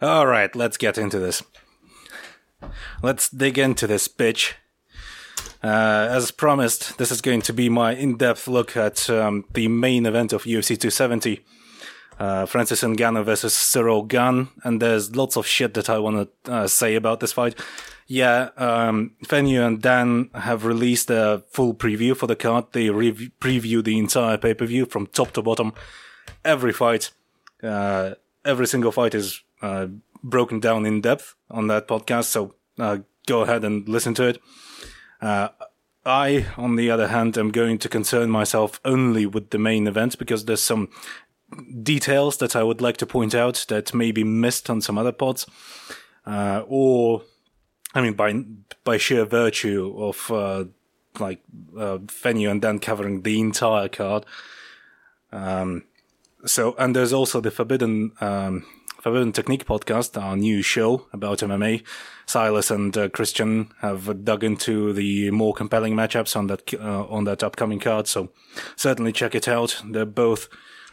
All right, let's get into this. Let's dig into this bitch. Uh, as promised, this is going to be my in-depth look at um, the main event of UFC 270. Uh, Francis Ngannou versus Cyril Gane, and there's lots of shit that I want to uh, say about this fight. Yeah, um, and Dan have released a full preview for the card. They re- preview the entire pay-per-view from top to bottom. Every fight, uh, every single fight is uh, broken down in depth on that podcast. So uh, go ahead and listen to it. Uh, I, on the other hand, am going to concern myself only with the main event because there's some details that I would like to point out that may be missed on some other pods, uh, or I mean, by by sheer virtue of uh, like uh, Fenyu and Dan covering the entire card. Um, so, and there's also the Forbidden um, Forbidden Technique podcast, our new show about MMA. Silas and uh, Christian have dug into the more compelling matchups on that uh, on that upcoming card. So, certainly check it out. They're both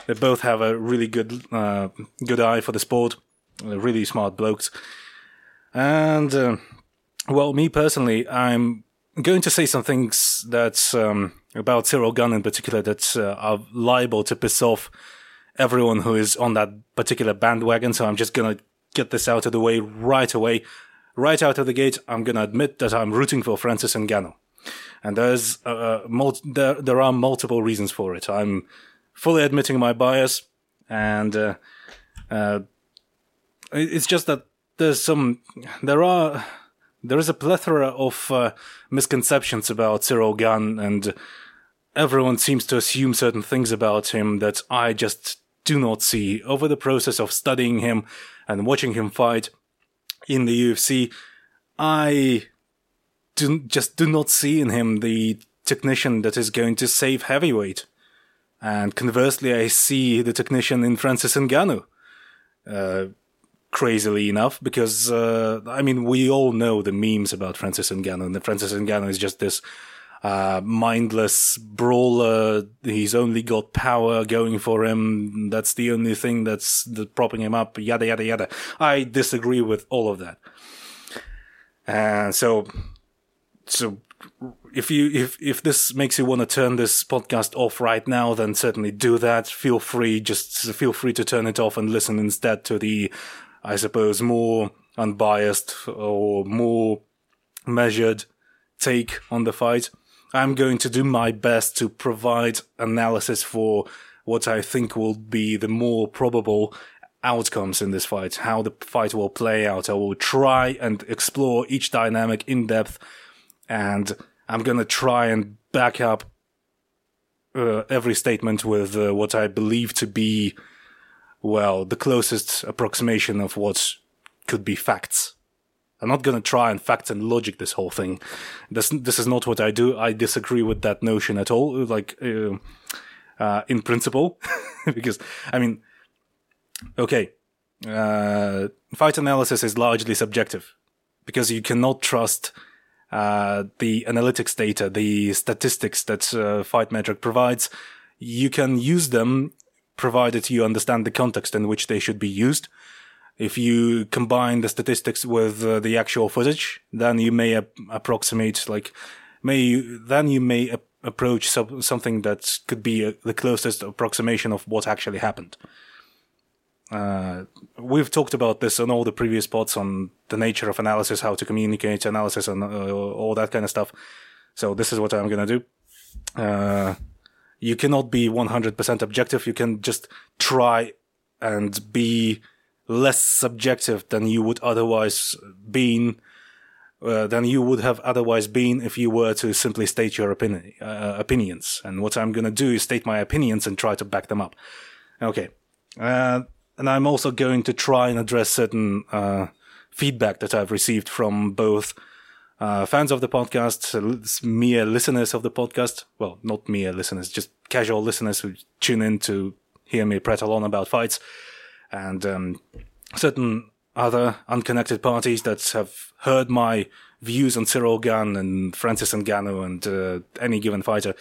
they both have a really good uh, good eye for the sport. They're really smart blokes. And uh, well, me personally, I'm going to say some things that um, about Cyril Gane in particular that uh, are liable to piss off everyone who is on that particular bandwagon. So I'm just gonna get this out of the way right away, right out of the gate. I'm gonna admit that I'm rooting for Francis Ngannou, and there's uh, mul- there there are multiple reasons for it. I'm fully admitting my bias, and uh, uh, it's just that there's some there are there is a plethora of uh, misconceptions about Cyril Gane, and everyone seems to assume certain things about him that I just do not see. Over the process of studying him and watching him fight in the UFC, I do, just do not see in him the technician that is going to save heavyweight. And conversely, I see the technician in Francis Ngannou. Uh, crazily enough, because, uh, I mean, we all know the memes about Francis Ngannou, and Francis Ngannou is just this, uh, mindless brawler. He's only got power going for him. That's the only thing that's, propping him up, yada, yada, yada. I disagree with all of that. And so, so if you if if this makes you want to turn this podcast off right now, then certainly do that. Feel free, just feel free to turn it off and listen instead to the, I suppose, more unbiased or more measured take on the fight. I'm going to do my best to provide analysis for what I think will be the more probable outcomes in this fight, how the fight will play out. I will try and explore each dynamic in depth and I'm gonna try and back up uh, every statement with uh, what I believe to be, well, the closest approximation of what could be facts. I'm not gonna try and facts and logic this whole thing. This this is not what I do. I disagree with that notion at all. Like uh, uh in principle, because I mean, okay, uh, fight analysis is largely subjective because you cannot trust uh, the analytics data, the statistics that uh, FightMetric provides, you can use them provided you understand the context in which they should be used. If you combine the statistics with uh, the actual footage, then you may ap- approximate, like, may you, then you may ap- approach sub- something that could be uh, the closest approximation of what actually happened. Uh, we've talked about this on all the previous pods on the nature of analysis, how to communicate analysis, and uh, all that kind of stuff. So this is what I'm gonna do. Uh, you cannot be 100% objective. You can just try and be less subjective than you would otherwise been, uh, than you would have otherwise been if you were to simply state your opinion, uh, opinions. And what I'm gonna do is state my opinions and try to back them up. Okay. Uh, and I'm also going to try and address certain uh, feedback that I've received from both uh, fans of the podcast, mere listeners of the podcast. Well, not mere listeners, just casual listeners who tune in to hear me prattle on about fights, and um, certain other unconnected parties that have heard my views on Cyril Gane and Francis Ngannou and uh, any given fighter,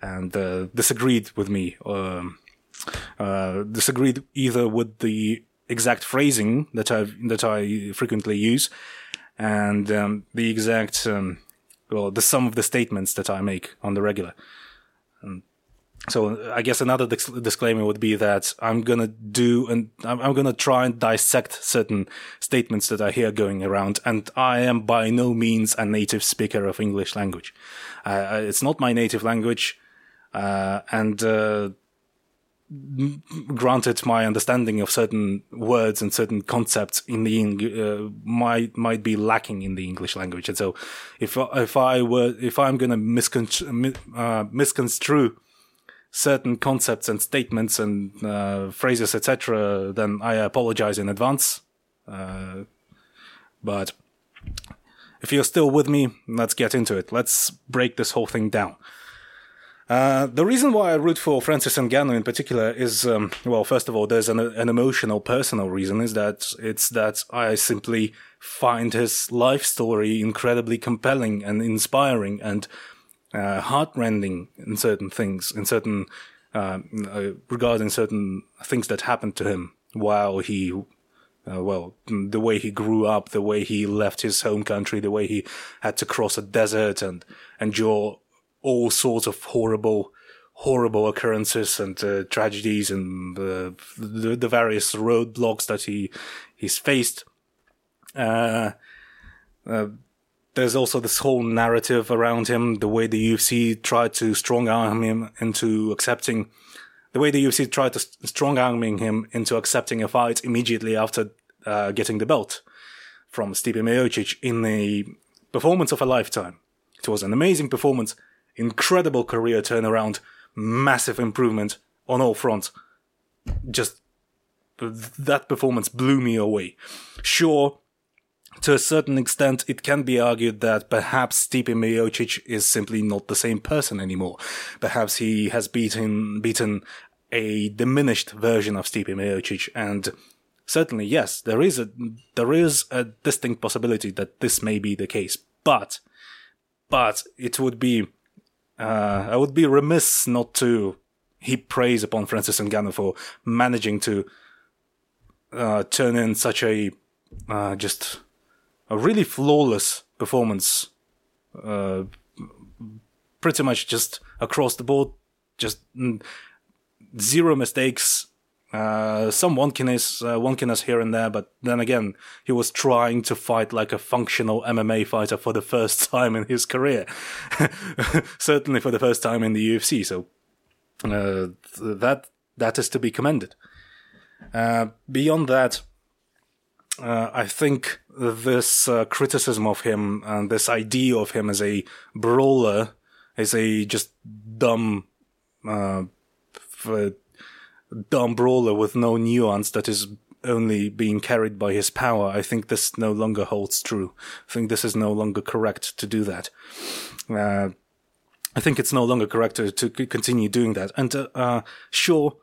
and uh, disagreed with me. Um, uh, disagreed either with the exact phrasing that I that I frequently use, and um, the exact um, well the sum of the statements that I make on the regular. So I guess another dis- disclaimer would be that I'm gonna do and I'm, gonna try and dissect certain statements that I hear going around, and I am by no means a native speaker of English language. Uh, it's not my native language, uh, and uh, granted, my understanding of certain words and certain concepts in the uh, might might be lacking in the English language, and so if if I were if I'm gonna uh, misconstrue certain concepts and statements and uh, phrases, etc., then I apologize in advance. Uh, but if you're still with me, let's get into it. Let's break this whole thing down. Uh, the reason why I root for Francis Ngannou in particular is, um, well, first of all, there's an, an, emotional, personal reason. Is that it's that I simply find his life story incredibly compelling and inspiring, and uh, heartrending in certain things, in certain uh, uh, regarding certain things that happened to him while he, uh, well, the way he grew up, the way he left his home country, the way he had to cross a desert and endure all sorts of horrible, horrible occurrences and uh, tragedies and the, the various roadblocks that he he's faced. Uh, uh, there's also this whole narrative around him, the way the UFC tried to strong arm him into accepting, the way the UFC tried to strong arming him into accepting a fight immediately after uh, getting the belt from Stipe Miocic in a performance of a lifetime. It was an amazing performance, incredible career turnaround, massive improvement on all fronts. Just that performance blew me away. Sure, to a certain extent, it can be argued that perhaps Stipe Miocic is simply not the same person anymore. Perhaps he has beaten beaten a diminished version of Stipe Miocic, and certainly, yes, there is a there is a distinct possibility that this may be the case. But, but it would be, uh, I would be remiss not to heap praise upon Francis Ngannou for managing to uh, turn in such a uh, just a really flawless performance. Uh, pretty much just across the board, just zero mistakes. Uh, some wonkiness, uh, wonkiness here and there, but then again, he was trying to fight like a functional MMA fighter for the first time in his career. Certainly for the first time in the UFC. So uh, that that is to be commended. Uh, beyond that, uh, I think this uh, criticism of him and this idea of him as a brawler is a just dumb, uh, dumb brawler with no nuance that is only being carried by his power. I think this no longer holds true. I think this is no longer correct to do that. Uh, I think it's no longer correct to, to continue doing that. And uh, uh, sure,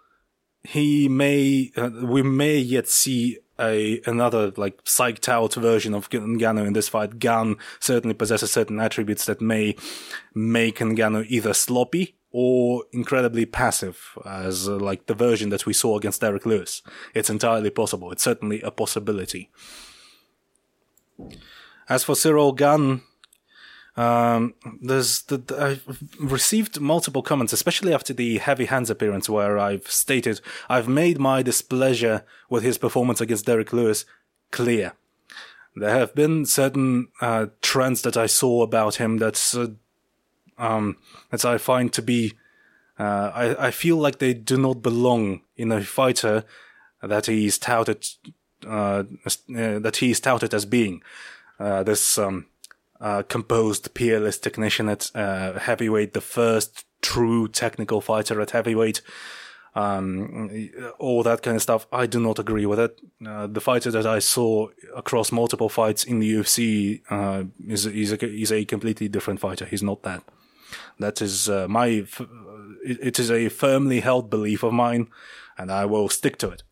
he may, uh, we may yet see a another like psyched out version of Ngannou in this fight. Gane certainly possesses certain attributes that may make Ngannou either sloppy or incredibly passive, as uh, like the version that we saw against Derrick Lewis. It's entirely possible. It's certainly a possibility. As for Cyril Gane, um, there's the, I've received multiple comments, especially after the heavy hands appearance, where I've stated I've made my displeasure with his performance against Derrick Lewis clear. There have been certain uh, trends that I saw about him that uh, um, that I find to be uh, I, I feel like they do not belong in a fighter that he's touted uh, uh, that he's touted as being. Uh, this um, uh, composed, peerless technician at uh, heavyweight, the first true technical fighter at heavyweight, um, all that kind of stuff. I do not agree with it. Uh, the fighter that I saw across multiple fights in the UFC uh, is is a, is a completely different fighter. He's not that. That is uh, my. It, it is a firmly held belief of mine, and I will stick to it.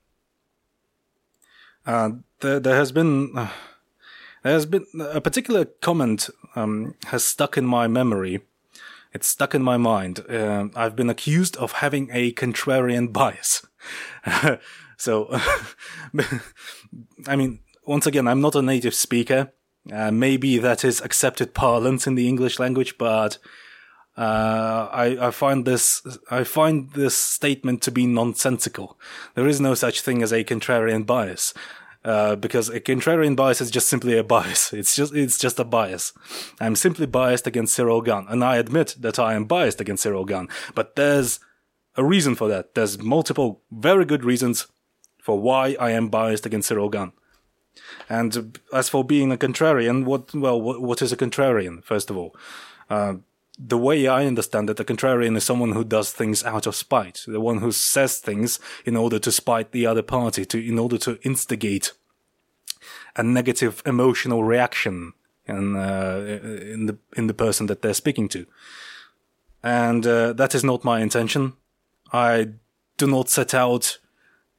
Uh, there, there has been there's been a particular comment um, has stuck in my memory. It's stuck in my mind. Uh, I've been accused of having a contrarian bias. So, I mean, once again, I'm not a native speaker. Uh, maybe that is accepted parlance in the English language, but uh, I, I find this I find this statement to be nonsensical. There is no such thing as a contrarian bias. Uh, because a contrarian bias is just simply a bias. It's just it's just a bias. I'm simply biased against Cyril Gane, and I admit that I am biased against Cyril Gane. But there's a reason for that. There's multiple very good reasons for why I am biased against Cyril Gane. And as for being a contrarian, what well, what, what is a contrarian? First of all, uh, the way I understand it, a contrarian is someone who does things out of spite, the one who says things in order to spite the other party, to in order to instigate a negative emotional reaction in uh, in the in the person that they're speaking to, and uh, that is not my intention. I do not set out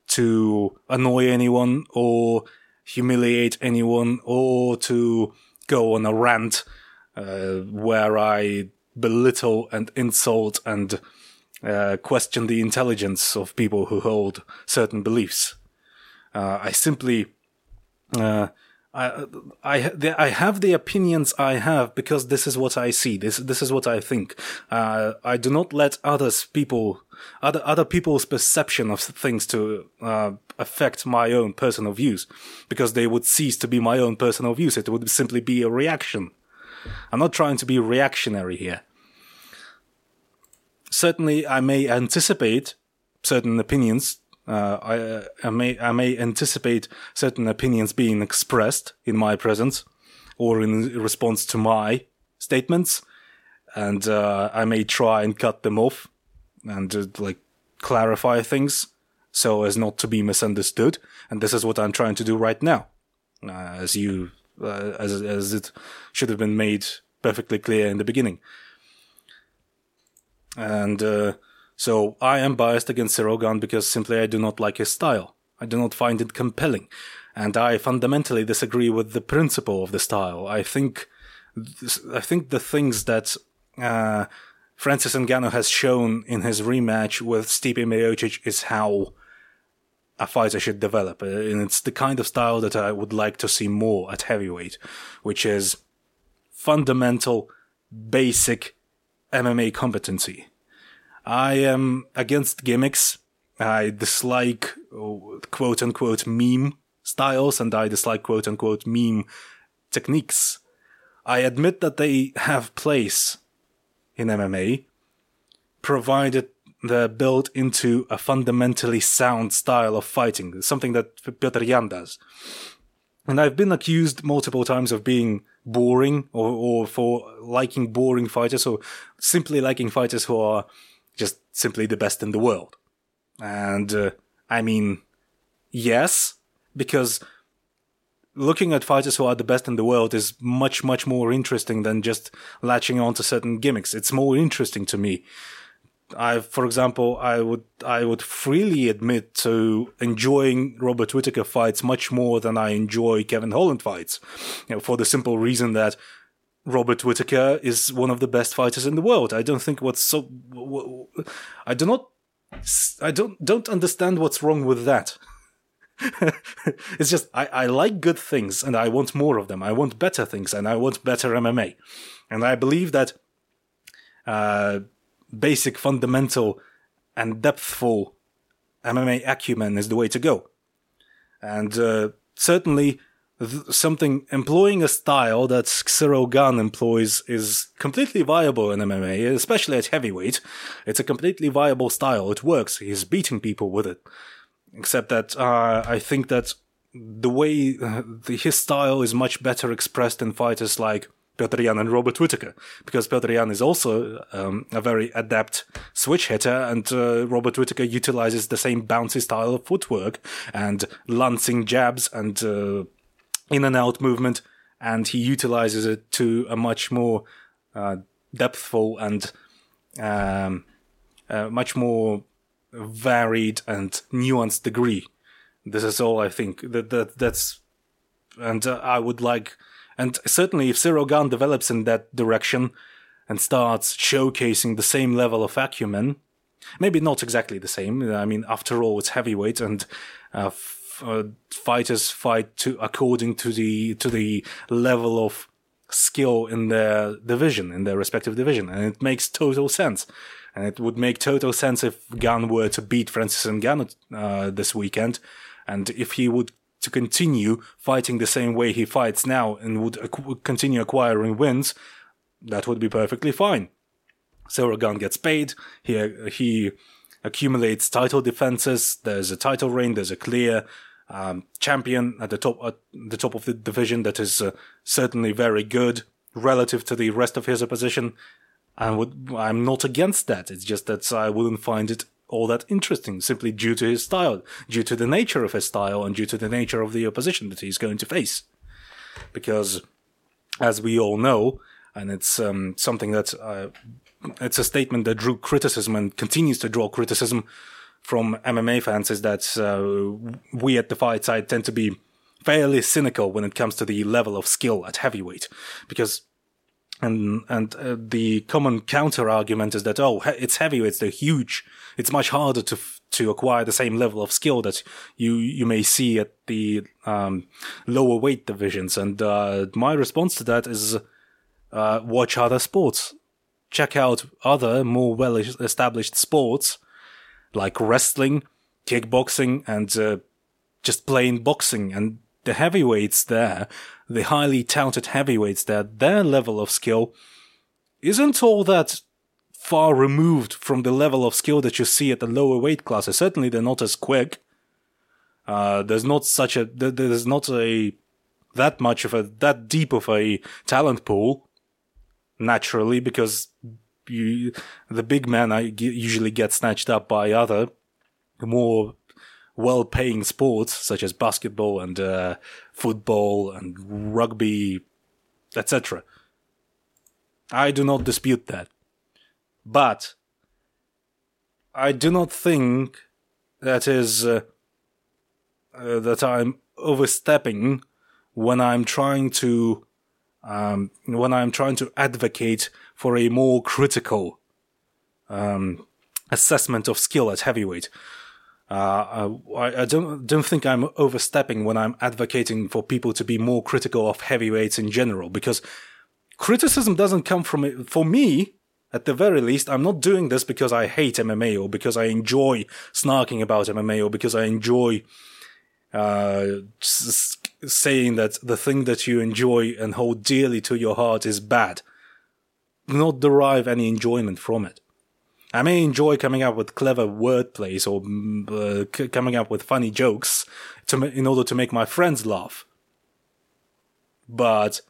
to annoy anyone or humiliate anyone or to go on a rant uh, where I belittle and insult and uh, question the intelligence of people who hold certain beliefs. Uh, I simply, uh, I, I, I have the opinions I have because this is what I see. This, this is what I think. Uh, I do not let others people, other, other people's perception of things to, uh, affect my own personal views because they would cease to be my own personal views. It would simply be a reaction. I'm not trying to be reactionary here certainly I may anticipate certain opinions. Uh, I, uh, I may I may anticipate certain opinions being expressed in my presence or in response to my statements, and uh, I may try and cut them off and uh, like clarify things so as not to be misunderstood. And this is what I'm trying to do right now, uh, as you uh, as as it should have been made perfectly clear in the beginning. And uh, so I am biased against Gane because simply I do not like his style. I do not find it compelling. And I fundamentally disagree with the principle of the style. I think, I think the things that, uh, Francis Ngannou has shown in his rematch with Stipe Miocic is how a fighter should develop. Uh, and it's the kind of style that I would like to see more at heavyweight, which is fundamental, basic MMA competency. I am against gimmicks. I dislike uh, quote unquote meme styles and I dislike quote unquote meme techniques. I admit that they have place in MMA, provided they're built into a fundamentally sound style of fighting, something that Petr Yan does. And I've been accused multiple times of being boring or, or for liking boring fighters or simply liking fighters who are simply the best in the world. And uh, I mean, yes, because looking at fighters who are the best in the world is much, much more interesting than just latching on to certain gimmicks. It's more interesting to me I, for example, I would I would freely admit to enjoying Robert Whitaker fights much more than I enjoy Kevin Holland fights, you know, for the simple reason that Robert Whitaker is one of the best fighters in the world. I don't think what's so I do not I don't don't understand what's wrong with that. it's just I, I like good things and I want more of them. I want better things and I want better MMA, and I believe that. Uh, basic, fundamental, and depthful MMA acumen is the way to go. And uh, certainly, th- something employing a style that Cyril Gane employs is completely viable in MMA, especially at heavyweight. It's a completely viable style. It works. He's beating people with it. Except that uh, I think that the way uh, the, his style is much better expressed in fighters like Petr Yan and Robert Whitaker, because Petr Yan is also um, a very adept switch hitter, and uh, Robert Whitaker utilizes the same bouncy style of footwork and lancing jabs and uh, in and out movement, and he utilizes it to a much more uh, depthful and um, uh, much more varied and nuanced degree. This is all I think that, that that's, and uh, I would like and certainly if Cyril Gane develops in that direction and starts showcasing the same level of acumen, maybe not exactly the same. I mean, after all, it's heavyweight, and uh, uh, fighters fight to according to the to the level of skill in their division, in their respective division, and it makes total sense. And it would make total sense if Gane were to beat Francis Ngannou uh, this weekend, and if he would to continue fighting the same way he fights now and would ac- continue acquiring wins, that would be perfectly fine. Cyril Gane gets paid. He he accumulates title defenses. There's a title reign. There's a clear um, champion at the top at the top of the division that is uh, certainly very good relative to the rest of his opposition. And would, I'm not against that. It's just that I wouldn't find it all that interesting simply due to his style, due to the nature of his style, and due to the nature of the opposition that he's going to face. Because, as we all know, and it's um, something that uh, it's a statement that drew criticism and continues to draw criticism from MMA fans is that uh, we at the Fight Site tend to be fairly cynical when it comes to the level of skill at heavyweight. Because and and uh, the common counter argument is that oh it's heavyweights they're huge it's much harder to to acquire the same level of skill that you you may see at the um, lower weight divisions. And uh, my response to that is uh, watch other sports. Check out other more well established sports like wrestling, kickboxing, and uh, just plain boxing. And the heavyweights there, the highly talented heavyweights there, their level of skill isn't all that far removed from the level of skill that you see at the lower weight classes. Certainly, they're not as quick. Uh, there's not such a there's not a that much of a that deep of a talent pool naturally because you, the big men usually get snatched up by other more well-paying sports such as basketball and uh, football and rugby, etc. I do not dispute that, but I do not think that is uh, uh, that I'm overstepping when I'm trying to um, when I'm trying to advocate for a more critical um, assessment of skill at heavyweight. Uh, I, I, don't don't think I'm overstepping when I'm advocating for people to be more critical of heavyweights in general, because criticism doesn't come from it. For me, at the very least, I'm not doing this because I hate MMA or because I enjoy snarking about MMA or because I enjoy uh, saying that the thing that you enjoy and hold dearly to your heart is bad. Do not derive any enjoyment from it. I may enjoy coming up with clever wordplays or mm, uh, c- coming up with funny jokes to in order to make my friends laugh. But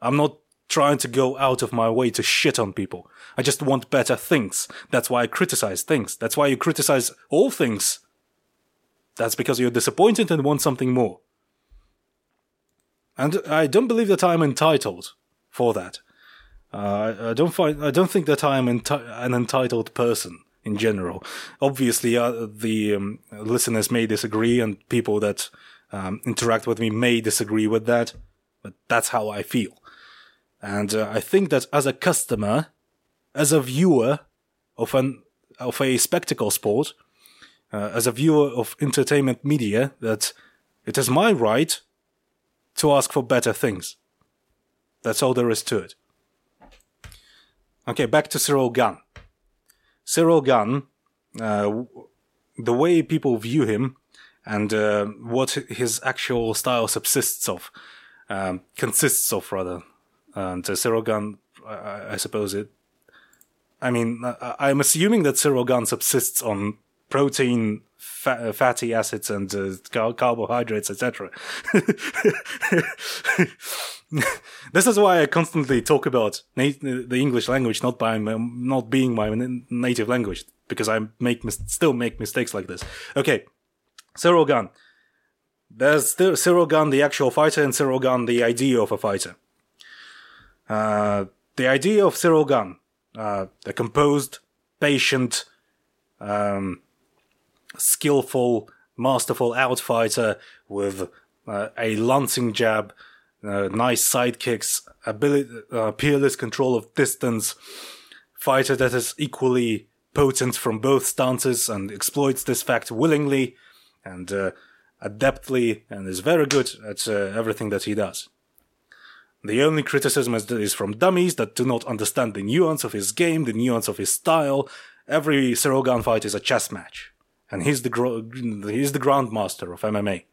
I'm not trying to go out of my way to shit on people. I just want better things. That's why I criticize things. That's why you criticize all things. That's because you're disappointed and want something more. And I don't believe that I'm entitled for that. Uh, I don't find, I don't think that I am enti- an entitled person in general. Obviously, uh, the um, listeners may disagree, and people that um, interact with me may disagree with that, but that's how I feel. And uh, I think that as a customer, as a viewer of an of a spectacle sport, uh, as a viewer of entertainment media, that it is my right to ask for better things. That's all there is to it. Okay, back to Cyril Gane. Cyril Gane, uh, the way people view him and uh, what his actual style subsists of, um, consists of rather. And uh, Cyril Gane, I, I, suppose it. I mean, I, I'm assuming that Cyril Gane subsists on protein, fa- fatty acids, and uh, car- carbohydrates, etc. this is why I constantly talk about na- the English language not by my, not being my native language because I make mis- still make mistakes like this. Okay, Cyril Gane. There's still Cyril Gane, the actual fighter, and Cyril Gane, the idea of a fighter. Uh, the idea of Cyril Gane, uh, a composed, patient, um, skillful, masterful outfighter with uh, a lancing jab, uh, nice side kicks, ability, uh, peerless control of distance, fighter that is equally potent from both stances and exploits this fact willingly and uh, adeptly and is very good at uh, everything that he does. The only criticism is, from dummies that do not understand the nuance of his game, the nuance of his style. Every Cyril fight is a chess match, and he's the gro- he's the grandmaster of MMA.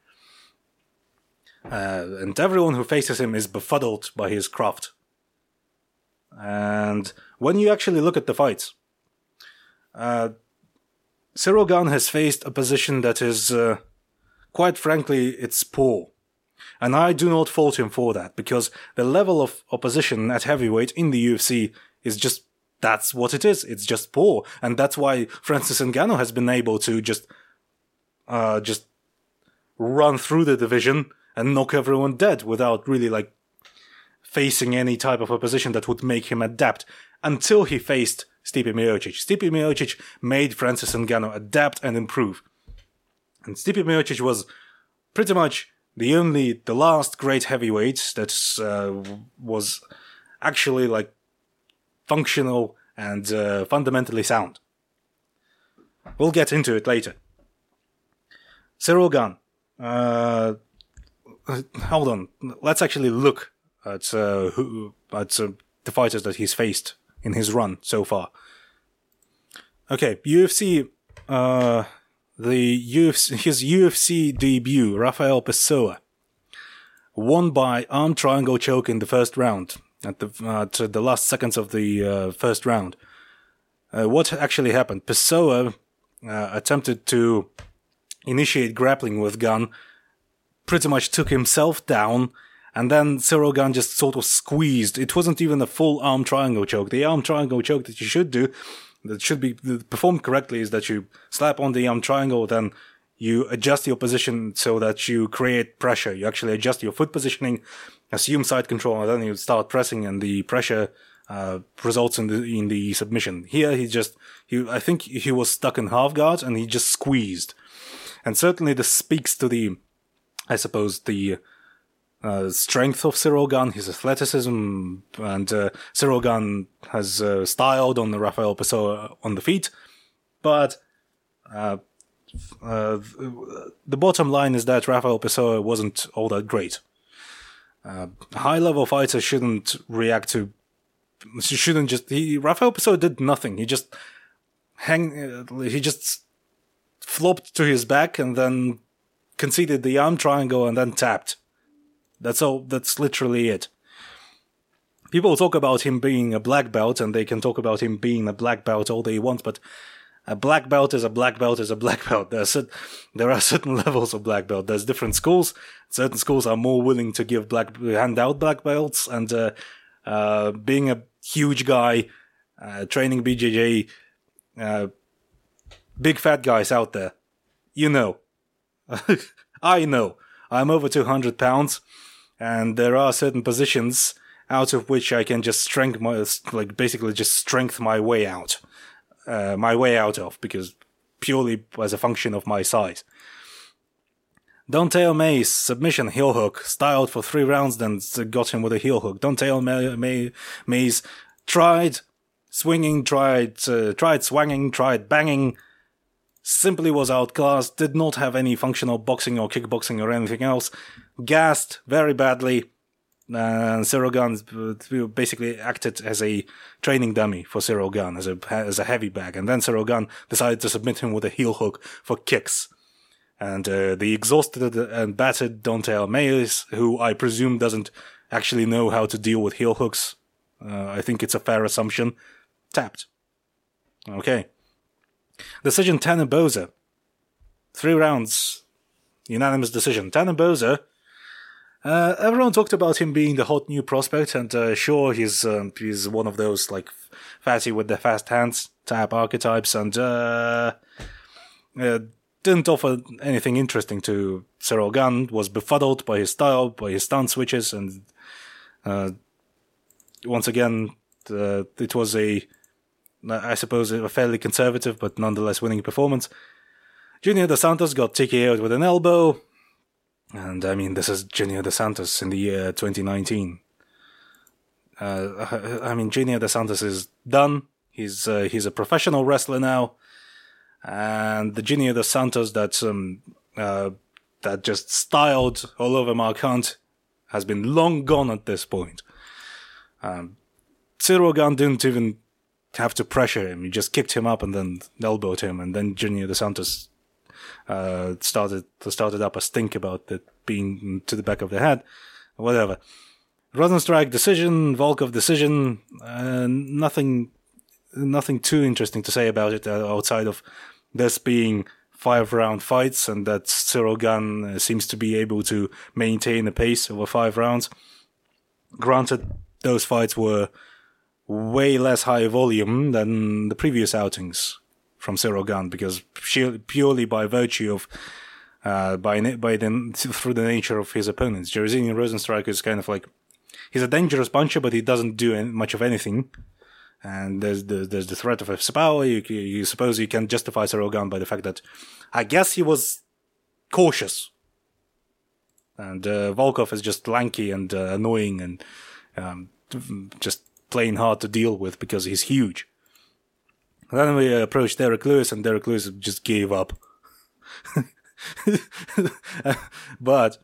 Uh, and everyone who faces him is befuddled by his craft. And when you actually look at the fights, uh, Cyril Gane has faced a position that is, uh, quite frankly, it's poor. And I do not fault him for that, because the level of opposition at heavyweight in the UFC is just, that's what it is. It's just poor. And that's why Francis Ngannou has been able to just, uh, just run through the division and knock everyone dead without really like facing any type of opposition that would make him adapt until he faced Stipe Miocic. Stipe Miocic made Francis Ngannou adapt and improve. And Stipe Miocic was pretty much the only, the last great heavyweight that uh, was actually like functional and uh, fundamentally sound. We'll get into it later. Cyril Gane. Uh, hold on. Let's actually look at uh, who at uh, the fighters that he's faced in his run so far. Okay, UFC, uh, the UFC, his UFC debut, Rafael Pessoa, won by arm triangle choke in the first round at the at the last seconds of the uh, first round. Uh, what actually happened? Pessoa uh, attempted to initiate grappling with Gane, pretty much took himself down and then Cyril Gane just sort of squeezed. It wasn't even a full arm triangle choke. The arm triangle choke that you should do, that should be performed correctly, is that you slap on the arm triangle, then you adjust your position so that you create pressure. You actually adjust your foot positioning, assume side control, and then you start pressing, and the pressure uh, results in the in the submission. Here, he just he I think he was stuck in half guard, and he just squeezed. And certainly, this speaks to the, I suppose the uh, strength of Cyril Gane, his athleticism, and uh, has uh, styled on the Rafael Pessoa on the feet. But uh, uh, the bottom line is that Rafael Pessoa wasn't all that great. Uh, high level fighters shouldn't react to, shouldn't just, he, Rafael Pessoa did nothing. He just hang, he just flopped to his back and then conceded the arm triangle and then tapped that's all. That's literally it. People talk about him being a black belt, and they can talk about him being a black belt all they want, but a black belt is a black belt is a black belt. There's there are certain levels of black belt. There's different schools. Certain schools are more willing to give black hand out black belts, and uh, uh, being a huge guy, uh, training BJJ, uh, big fat guys out there, you know, I know. I'm over 200 pounds and there are certain positions out of which I can just strength my like basically just strength my way out, uh, my way out of because purely as a function of my size. Don'Tale Mayes submission heel hook styled for three rounds, then got him with a heel hook. Don'Tale May- May- Mayes tried swinging, tried uh, tried swinging, tried banging, simply was outclassed, did not have any functional boxing or kickboxing or anything else, gassed very badly, and Cyril Gane uh, basically acted as a training dummy for Cyril Gane, as a, as a heavy bag. And then Cyril Gane decided to submit him with a heel hook for kicks. And uh, the exhausted and battered Dante Mayes, who I presume doesn't actually know how to deal with heel hooks, uh, I think it's a fair assumption, tapped. Okay. Decision Tanner. Three rounds. Unanimous decision. Tanner Boser. Uh, everyone talked about him being the hot new prospect, and uh, sure, he's um, he's one of those like fatty with the fast hands type archetypes, and uh, uh, didn't offer anything interesting to Cyril Gane. Was befuddled by his style, by his stance switches, and uh, once again, it was a I suppose a fairly conservative but nonetheless winning performance. Junior Dos Santos got TKO'd with an elbow, and I mean this is Junior Dos Santos in the year 2019. Uh, I mean Junior Dos Santos is done. He's uh, he's a professional wrestler now, and the Junior dos Santos that um, uh, that just styled all over Mark Hunt has been long gone at this point. Um, Cyril Gane didn't even have to pressure him; he just kicked him up and then elbowed him, and then Junior dos Santos uh, started started up a stink about it being to the back of the head, whatever. Rozenstruik decision, Volkov decision, uh, nothing nothing too interesting to say about it uh, outside of this being five round fights and that Cyril Gane uh, seems to be able to maintain a pace over five rounds. Granted, those fights were way less high volume than the previous outings from Gane because purely by virtue of uh, by by the through the nature of his opponents, Jairzinho Rozenstruik is kind of like he's a dangerous puncher, but he doesn't do much of anything and there's the there's the threat of a power. You, you suppose you can justify Gane by the fact that I guess he was cautious, and uh, Volkov is just lanky and uh, annoying and um, just plain hard to deal with because he's huge. Then we approached Derrick Lewis, and Derrick Lewis just gave up. but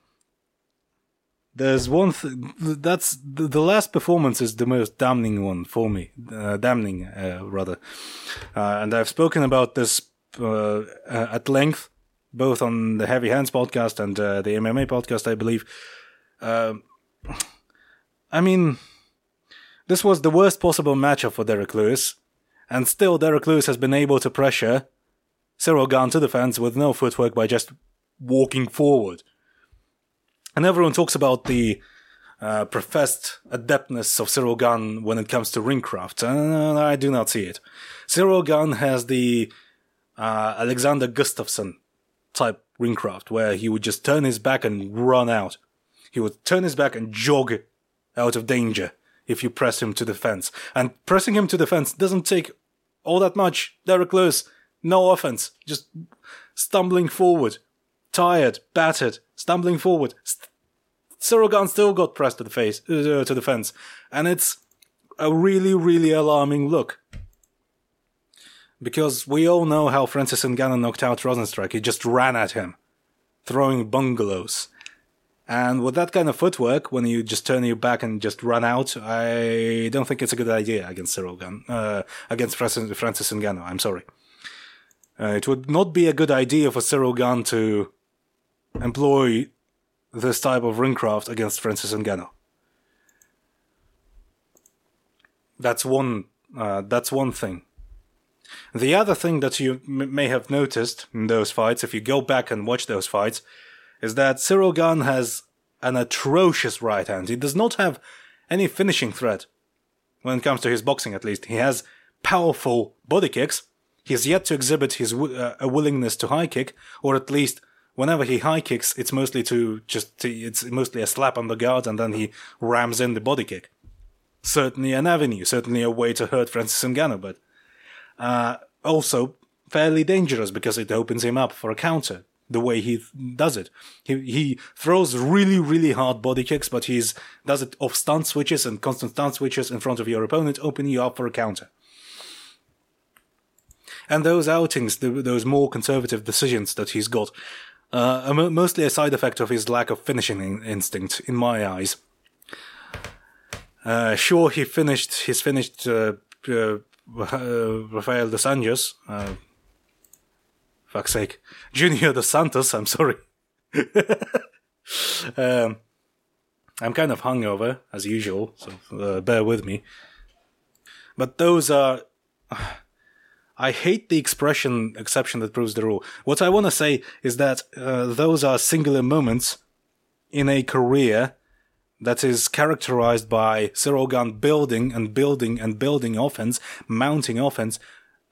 there's one thing that's the, last performance is the most damning one for me, uh, damning uh, rather, uh, and I've spoken about this uh, at length, both on the Heavy Hands podcast and uh, the MMA podcast, I believe. Um, I mean, this was the worst possible matchup for Derrick Lewis, and still Derrick Lewis has been able to pressure Cyril Gane to the fence with no footwork by just walking forward. And everyone talks about the uh, professed adeptness of Cyril Gane when it comes to ringcraft, and I do not see it. Cyril Gane has the uh, Alexander Gustafsson type ringcraft, where he would just turn his back and run out. He would turn his back and jog out of danger if you press him to the fence. And pressing him to the fence doesn't take all that much. Derrick Lewis, no offense, just stumbling forward, tired, battered, stumbling forward. Cyril still got pressed to the face, uh, to the fence, and it's a really, really alarming look. Because we all know how Francis Ngannou knocked out Rozenstruik. He just ran at him, throwing bungalows. And with that kind of footwork, when you just turn your back and just run out, I don't think it's a good idea against Cyril Gane, uh, against Francis, Francis Ngannou. I'm sorry. Uh, it would not be a good idea for Cyril Gane to employ this type of ringcraft against Francis Ngannou. That's one. Uh, that's one thing. The other thing that you m- may have noticed in those fights, if you go back and watch those fights, is that Cyril Gane has an atrocious right hand. He does not have any finishing threat when it comes to his boxing, at least. He has powerful body kicks. He has yet to exhibit his uh, a willingness to high kick, or at least whenever he high kicks, it's mostly to just it's mostly a slap on the guard and then he rams in the body kick. Certainly an avenue, certainly a way to hurt Francis Ngannou, but uh, also fairly dangerous because it opens him up for a counter. The way he does it, he he throws really really hard body kicks, but he's does it off stance switches and constant stance switches in front of your opponent, opening you up for a counter. And those outings, the, those more conservative decisions that he's got, uh, mostly a side effect of his lack of finishing instinct, in my eyes. Uh, sure, he finished. He's finished uh, uh, Rafael dos Anjos. Fuck's sake, Junior dos Santos. I'm sorry. um, I'm kind of hungover as usual, so uh, bear with me. But those are. I hate the expression exception that proves the rule. What I want to say is that uh, those are singular moments in a career that is characterized by Cyril Gane building and building and building offense, mounting offense,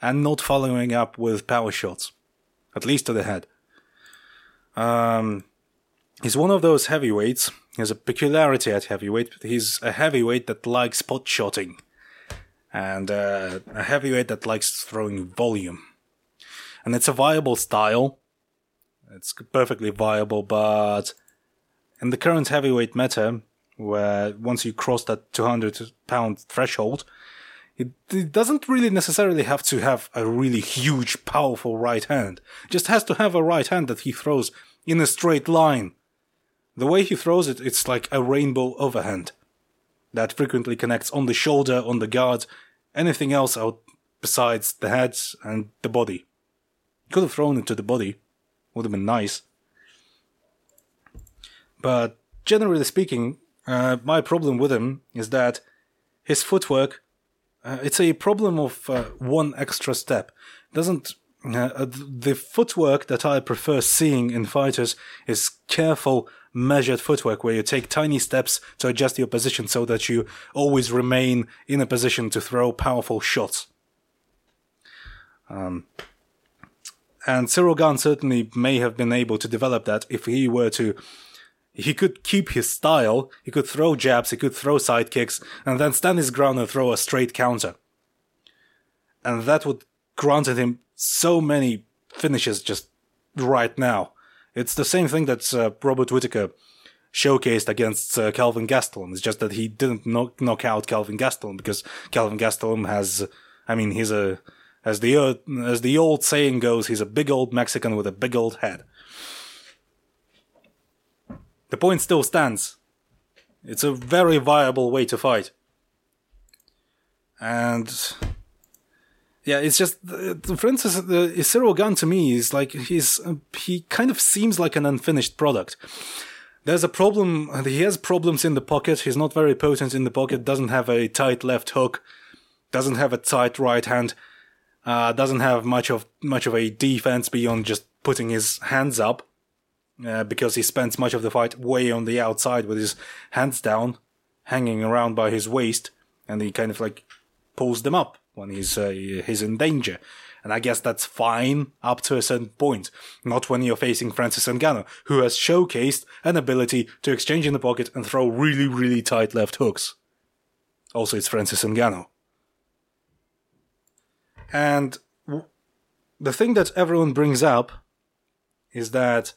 and not following up with power shots, at least to the head. Um, he's one of those heavyweights. He has a peculiarity at heavyweight. He's a heavyweight that likes pot shotting and uh, a heavyweight that likes throwing volume. And it's a viable style. It's perfectly viable, but in the current heavyweight meta, where once you cross that 200 pound threshold, It, it doesn't really necessarily have to have a really huge, powerful right hand. It just has to have a right hand that he throws in a straight line. The way he throws it, it's like a rainbow overhand that frequently connects on the shoulder, on the guard, anything else out besides the head and the body. He could have thrown it to the body, would have been nice. But generally speaking, uh, my problem with him is that his footwork, uh, it's a problem of uh, one extra step. Doesn't uh, the footwork that I prefer seeing in fighters is careful, measured footwork where you take tiny steps to adjust your position so that you always remain in a position to throw powerful shots. Um, and Cyril Gane certainly may have been able to develop that if he were to. He could keep his style, he could throw jabs, he could throw side kicks, and then stand his ground and throw a straight counter. And that would granted him so many finishes just right now. It's the same thing that uh, Robert Whitaker showcased against uh, Kelvin Gastelum. It's just that he didn't knock, knock out Kelvin Gastelum because Kelvin Gastelum has, I mean, he's a, as the, uh, as the old saying goes, he's a big old Mexican with a big old head. The point still stands. It's a very viable way to fight. And yeah, it's just, uh, for instance, the Cyril Gane to me is like he's uh, he kind of seems like an unfinished product. There's a problem. He has problems in the pocket. He's not very potent in the pocket. Doesn't have a tight left hook. Doesn't have a tight right hand. Uh, doesn't have much of much of a defense beyond just putting his hands up, uh, because he spends much of the fight way on the outside with his hands down, hanging around by his waist, and he kind of like pulls them up when he's uh, he's in danger. And I guess that's fine up to a certain point. Not when you're facing Francis Ngannou, who has showcased an ability to exchange in the pocket and throw really, really tight left hooks. Also, it's Francis Ngannou. And the thing that everyone brings up is that,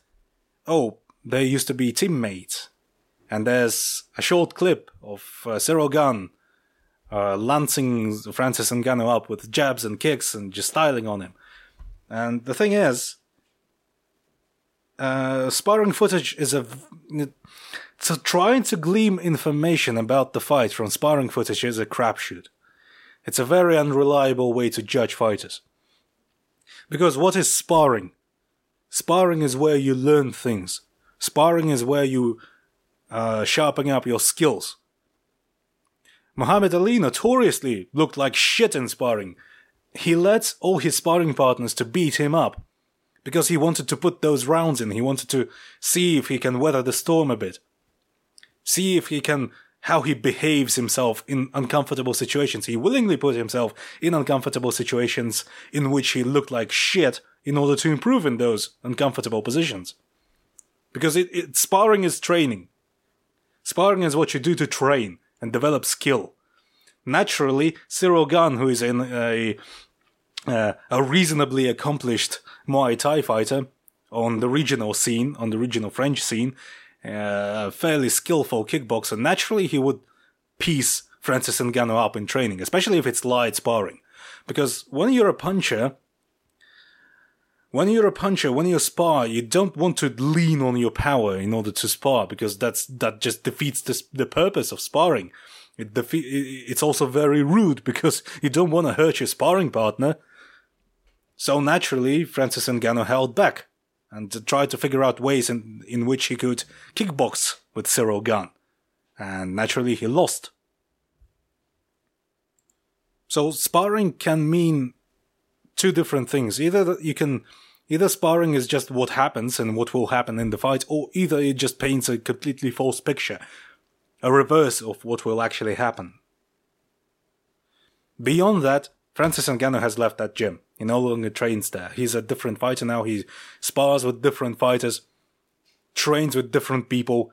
oh, they used to be teammates. And there's a short clip of uh, Cyril Gane uh, lancing Francis Ngannou up with jabs and kicks and just styling on him. And the thing is, uh, sparring footage is a. So trying to glean information about the fight from sparring footage is a crapshoot. It's a very unreliable way to judge fighters. Because what is sparring? Sparring is where you learn things. Sparring is where you uh, sharpen up your skills. Muhammad Ali notoriously looked like shit in sparring. He let all his sparring partners to beat him up because he wanted to put those rounds in. He wanted to see if he can weather the storm a bit. See if he can how he behaves himself in uncomfortable situations. He willingly put himself in uncomfortable situations in which he looked like shit in order to improve in those uncomfortable positions. Because it, it sparring is training. Sparring is what you do to train and develop skill. Naturally, Cyril Gane, who is in a, uh, a reasonably accomplished Muay Thai fighter on the regional scene, on the regional French scene, Uh, a fairly skillful kickboxer, naturally he would piece Francis Ngannou up in training, especially if it's light sparring. Because when you're a puncher, when you're a puncher, when you spar, you don't want to lean on your power in order to spar because that's that just defeats the, the purpose of sparring. It defe- it's also very rude because you don't want to hurt your sparring partner. So naturally, Francis Ngannou held back and tried to figure out ways in, in which he could kickbox with Cyril Gane. And naturally, he lost. So sparring can mean two different things. Either you can Either sparring is just what happens and what will happen in the fight, or either it just paints a completely false picture, a reverse of what will actually happen. Beyond that, Francis Ngannou has left that gym. He no longer trains there. He's a different fighter now. He spars with different fighters, trains with different people,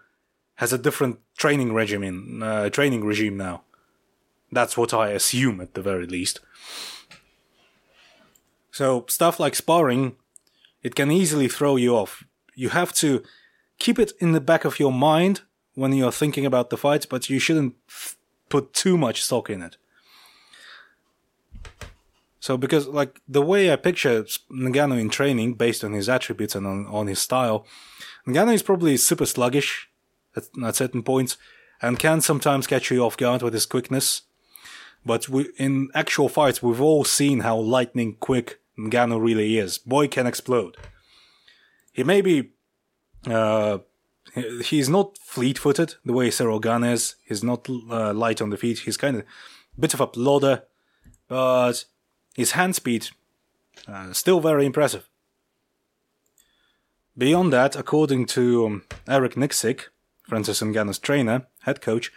has a different training regimen, uh, training regime now. That's what I assume at the very least. So stuff like sparring it can easily throw you off. You have to keep it in the back of your mind when you're thinking about the fight, but you shouldn't put too much stock in it. So because like the way I picture Ngannou in training based on his attributes and on, on his style, Ngannou is probably super sluggish at, at certain points and can sometimes catch you off guard with his quickness. But we, in actual fights, we've all seen how lightning quick Ngannou really is. Boy can explode. He may be, uh, he's not fleet-footed the way Cyril Gane is. He's not uh, light on the feet. He's kind of a bit of a plodder, but his hand speed uh, still very impressive. Beyond that, according to um, Eric Nicksick, Francis Ngannou's trainer, head coach,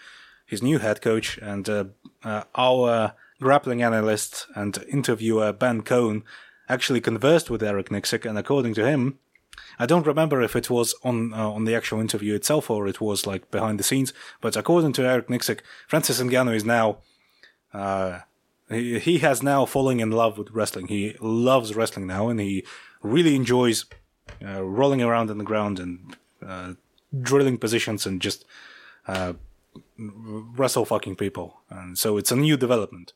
his new head coach, and uh, uh, our grappling analyst and interviewer Ben Cohn actually conversed with Eric Nicksick, and according to him, I don't remember if it was on uh, on the actual interview itself or it was like behind the scenes, but according to Eric Nicksick, Francis Ngannou is now uh, he, he has now fallen in love with wrestling. He loves wrestling now, and he really enjoys uh, rolling around in the ground and uh, drilling positions and just uh, wrestle fucking people. And so it's a new development.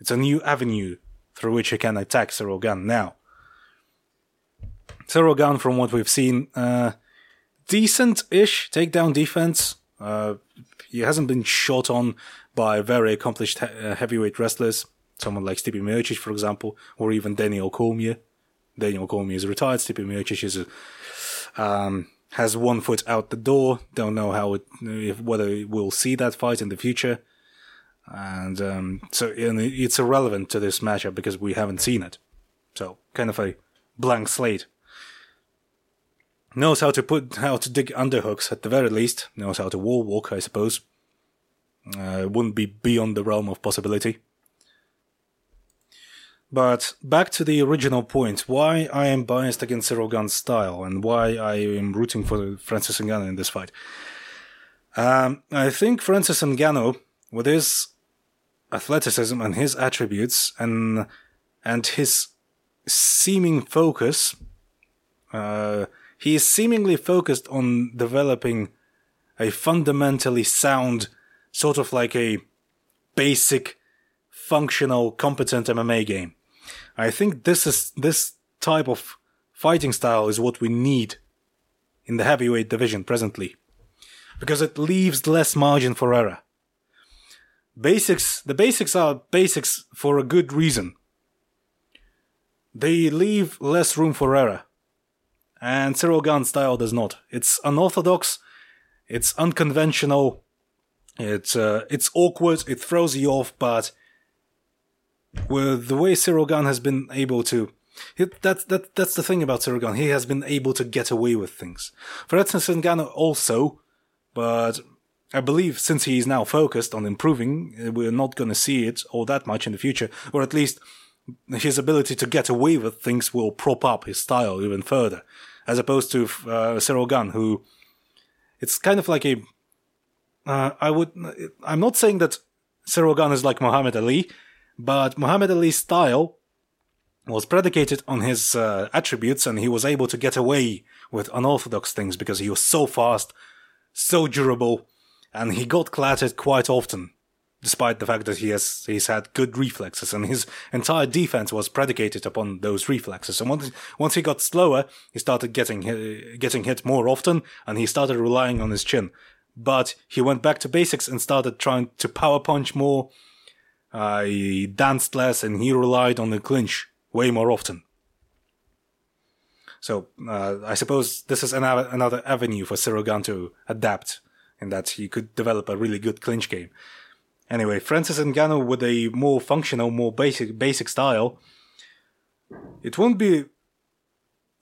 It's a new avenue through which he can attack Gane now. Gane, from what we've seen, uh, decent-ish takedown defense. Uh, he hasn't been shot on by very accomplished he- uh, heavyweight wrestlers, someone like Stipe Miocic, for example, or even Daniel Cormier. Daniel Cormier is retired. Stipe Miocic is a, um, has one foot out the door. Don't know how it, if, whether we'll see that fight in the future. And um, so and it's irrelevant to this matchup because we haven't seen it. So kind of a blank slate. Knows how to put how to dig underhooks at the very least. Knows how to wall walk, I suppose. Uh, wouldn't be beyond the realm of possibility. But back to the original point, why I am biased against Cyril Gane's style and why I am rooting for Francis Ngannou in this fight. Um, I think Francis Ngannou, with his athleticism and his attributes and and his seeming focus, uh, he is seemingly focused on developing a fundamentally sound, sort of like a basic, functional, competent MMA game. I think this is this type of fighting style is what we need in the heavyweight division presently. Because it leaves less margin for error. Basics, the basics are basics for a good reason. They leave less room for error. And Cyril Gane style does not. It's unorthodox, it's unconventional, it's, uh, it's awkward, it throws you off, but with the way Cyril Gane has been able to that's that that's the thing about Cyril Gane. He has been able to get away with things. Instance, Ngannou also, but I believe since he is now focused on improving, uh, we're not going to see it all that much in the future, or at least his ability to get away with things will prop up his style even further, as opposed to uh, who it's kind of like a. Uh, I would. I'm not saying that Cyril Gane is like Muhammad Ali, but Muhammad Ali's style was predicated on his uh, attributes and he was able to get away with unorthodox things because he was so fast, so durable, and he got clattered quite often, despite the fact that he has he's had good reflexes and his entire defense was predicated upon those reflexes. And once once he got slower, he started getting getting hit more often, and he started relying on his chin. But he went back to basics and started trying to power punch more. Uh, he danced less and he relied on the clinch way more often. So uh, I suppose this is another another avenue for Cyril Gane to adapt, in that he could develop a really good clinch game. Anyway, Francis Ngannou with a more functional, more basic basic style, it won't be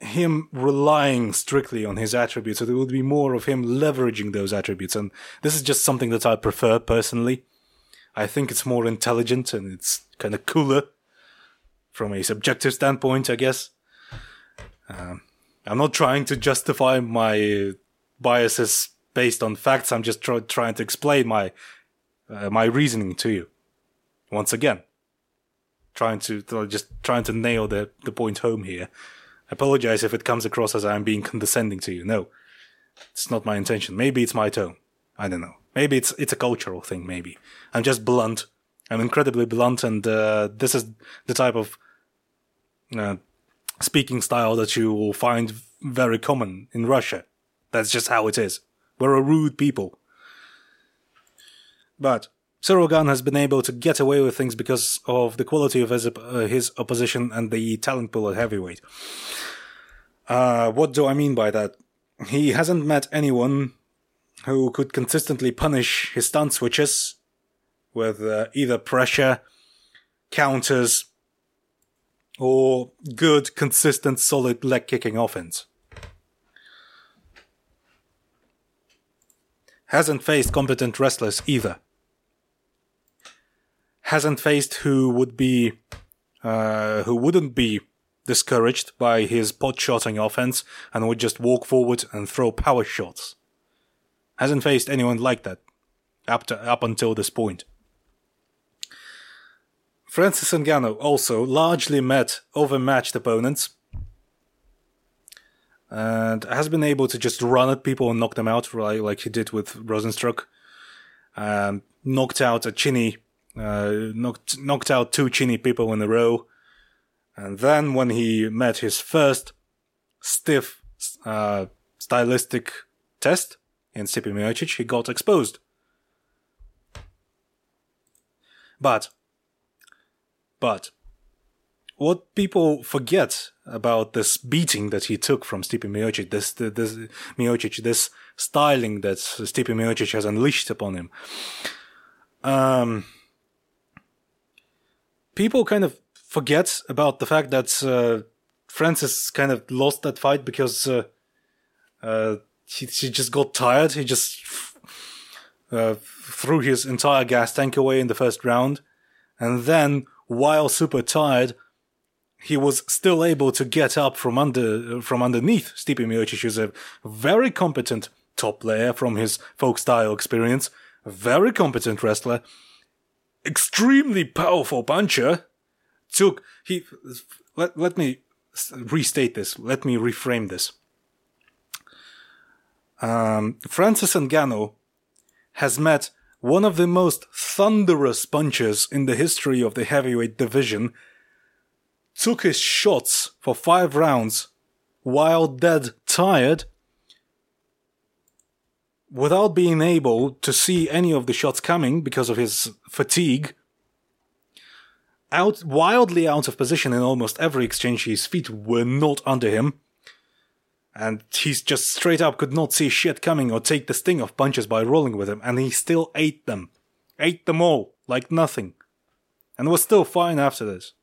him relying strictly on his attributes. It would be more of him leveraging those attributes, and this is just something that I prefer personally. I think it's more intelligent and it's kind of cooler from a subjective standpoint, I guess. Um, I'm not trying to justify my biases based on facts. I'm just try- trying to explain my uh, my reasoning to you. Once again, trying to, just trying to nail the the point home here. Apologize if it comes across as I'm being condescending to you. No, it's not my intention. Maybe it's my tone. I don't know. Maybe it's it's a cultural thing. Maybe I'm just blunt I'm incredibly blunt, and uh, this is the type of uh, speaking style that you will find very common in Russia. That's just how it is. We're a rude people. But Gane has been able to get away with things because of the quality of his, uh, his opposition and the talent pool at heavyweight. Uh, what do I mean by that? He hasn't met anyone who could consistently punish his stance switches with uh, either pressure, counters, or good, consistent, solid leg kicking offense. Hasn't faced competent wrestlers either. Hasn't faced who would be, uh, who wouldn't be discouraged by his pot shotting offense and would just walk forward and throw power shots. Hasn't faced anyone like that up to, up until this point. Francis Ngannou also largely met overmatched opponents and has been able to just run at people and knock them out, right, like he did with Rozenstruik. Um, knocked out a chinny, uh, knocked, knocked out two chinny people in a row. And then when he met his first stiff, uh, stylistic test in Stipe Miocic, he got exposed. But but what people forget about this beating that he took from Stipe Miocic, this, this Miocic, this styling that Stipe Miocic has unleashed upon him. Um, people kind of forget about the fact that uh, Francis kind of lost that fight because uh, uh, he, he just got tired. He just uh, threw his entire gas tank away in the first round, and then while super tired, he was still able to get up from under from underneath Stipe Miocic, who's a very competent top player from his folk style experience, very competent wrestler, extremely powerful puncher. Took he let let me restate this. Let me reframe this. Um, Francis Ngannou has met one of the most thunderous punches in the history of the heavyweight division, took his shots for five rounds while dead tired without being able to see any of the shots coming because of his fatigue out wildly out of position in almost every exchange his feet were not under him and he's just straight up could not see shit coming or take the sting of punches by rolling with him, and he still ate them. Ate them all, like nothing. And was still fine after this.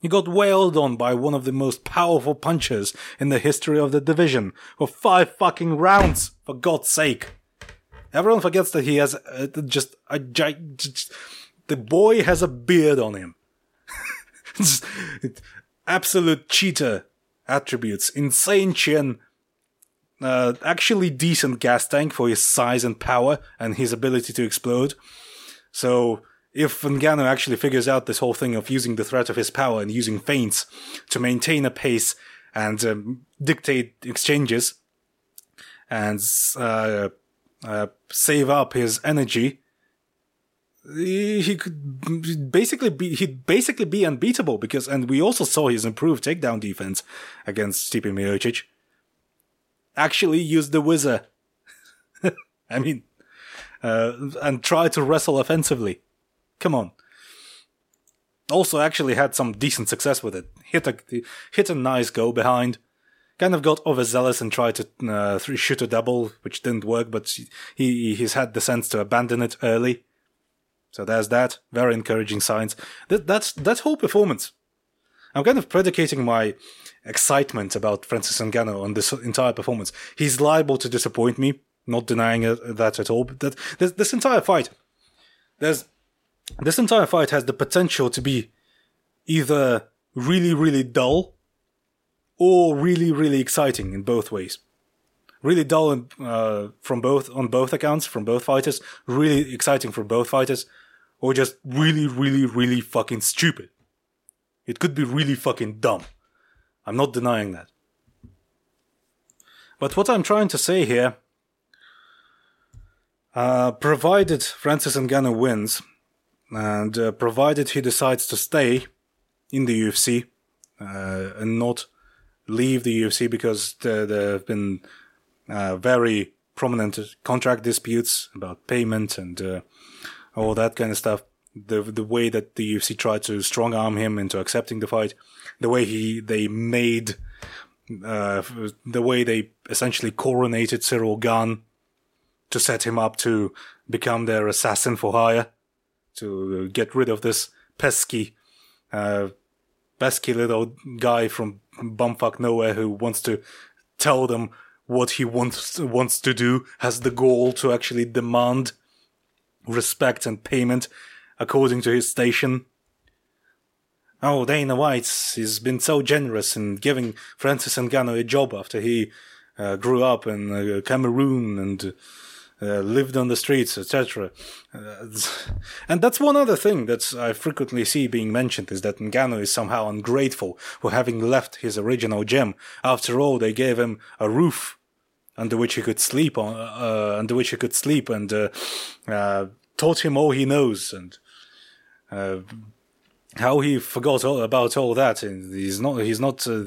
He got wailed on by one of the most powerful punchers in the history of the division for five fucking rounds, for God's sake. Everyone forgets that he has uh, just a just, the boy has a beard on him. absolute cheater attributes. Insane chin, uh, actually decent gas tank for his size and power and his ability to explode. So if Ngannou actually figures out this whole thing of using the threat of his power and using feints to maintain a pace and um, dictate exchanges and uh, uh, save up his energy, he could basically be he'd basically be unbeatable because and we also saw his improved takedown defense against Stipe Miocic. Actually use the whizzer. I mean uh, and try to wrestle offensively. Come on. Also actually had some decent success with it. Hit a hit a nice go behind. Kind of got overzealous and tried to uh, shoot a double, which didn't work, but he he's had the sense to abandon it early so there's that. Very encouraging signs. That, that's, that whole performance. I'm kind of predicating my excitement about Francis Ngannou on this entire performance. He's liable to disappoint me, not denying that at all. But that this, this entire fight, there's this entire fight has the potential to be either really really dull or really really exciting in both ways. Really dull uh, from both on both accounts from both fighters. Really exciting for both fighters or just really, really, really fucking stupid. It could be really fucking dumb. I'm not denying that. But what I'm trying to say here, uh, provided Francis Ngannou wins, and uh, provided he decides to stay in the UFC uh, and not leave the UFC because there, there have been uh, very prominent contract disputes about payment and uh, all that kind of stuff. The the way that the UFC tried to strong arm him into accepting the fight, the way he they made, uh, the way they essentially coronated Cyril Gane to set him up to become their assassin for hire, to get rid of this pesky, uh, pesky little guy from bumfuck nowhere who wants to tell them what he wants wants to do, has the goal to actually demand respect and payment according to his station. Oh, Dana White has been so generous in giving Francis Ngannou a job after he uh, grew up in uh, Cameroon and uh, lived on the streets, etc. Uh, and that's one other thing that I frequently see being mentioned is that Ngannou is somehow ungrateful for having left his original gym. After all, they gave him a roof under which he could sleep on, uh, under which he could sleep, and uh, uh, taught him all he knows, and uh, how he forgot all about all that. And he's not, he's not, uh,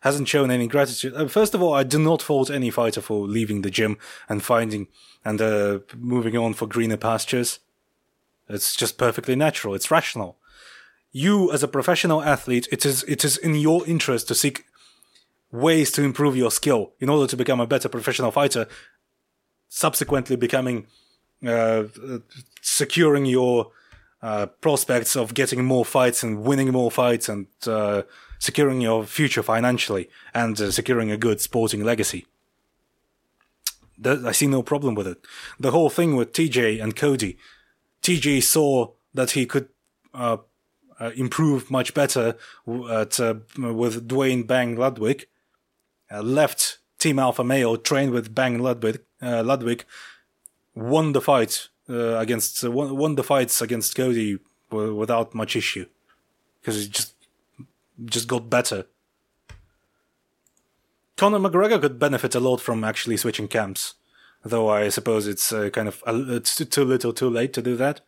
hasn't shown any gratitude. First of all, I do not fault any fighter for leaving the gym and finding and moving on for greener pastures. It's just perfectly natural. It's rational. You, as a professional athlete, it is it is in your interest to seek ways to improve your skill in order to become a better professional fighter, subsequently becoming, uh, securing your uh, prospects of getting more fights and winning more fights and uh, securing your future financially and uh, securing a good sporting legacy. I see no problem with it. The whole thing with TJ and Cody, TJ saw that he could uh, uh, improve much better at, with Duane Bang Ludwig, uh, left Team Alpha Male, trained with Bang Ludwig, uh, Ludwig won the fight uh, against uh, won, won, the fights against Cody w- without much issue because he just just got better. Conor McGregor could benefit a lot from actually switching camps, though I suppose it's uh, kind of it's too little, too late to do that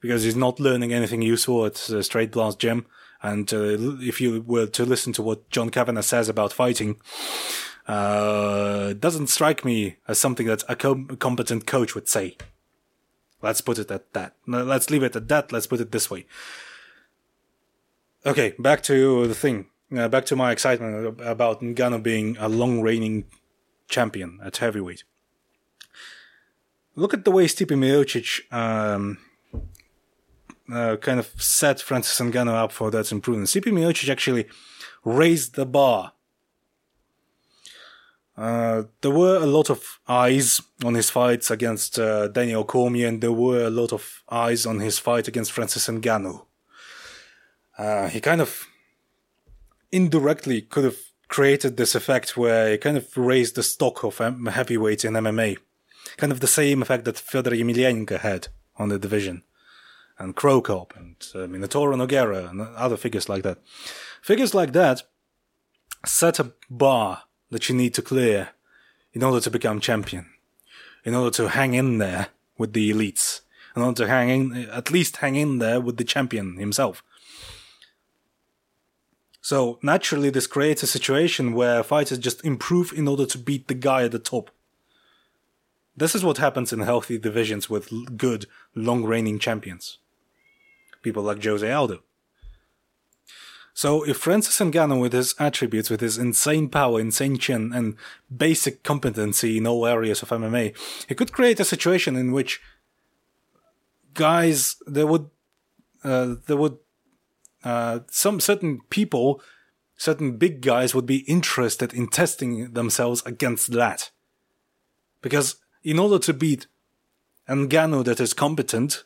because he's not learning anything useful at uh, Straight Blast Gym. And uh, if you were to listen to what John Kavanagh says about fighting, uh, doesn't strike me as something that a com- competent coach would say. Let's put it at that. Let's leave it at that. Let's put it this way. Okay, back to the thing. Uh, back to my excitement about Ngannou being a long reigning champion at heavyweight. Look at the way Stipe Miocic um, uh, kind of set Francis Ngannou up for that improvement. Stipe Miocic actually raised the bar. Uh, there were a lot of eyes on his fights against uh, Daniel Cormier, and there were a lot of eyes on his fight against Francis Ngannou. Uh, he kind of indirectly could have created this effect where he kind of raised the stock of heavyweight in MMA. Kind of the same effect that Fyodor Emelianenko had on the division and Cro Cop and uh, Minotauro Nogueira and other figures like that. Figures like that set a bar that you need to clear in order to become champion, in order to hang in there with the elites, in order to hang in, at least hang in there with the champion himself. So naturally, this creates a situation where fighters just improve in order to beat the guy at the top. This is what happens in healthy divisions with good, long reigning champions people like Jose Aldo. So if Francis Ngannou with his attributes, with his insane power, insane chin, and basic competency in all areas of MMA, he could create a situation in which guys, there would, uh, there would, uh, some certain people, certain big guys would be interested in testing themselves against that. Because in order to beat Ngannou that is competent,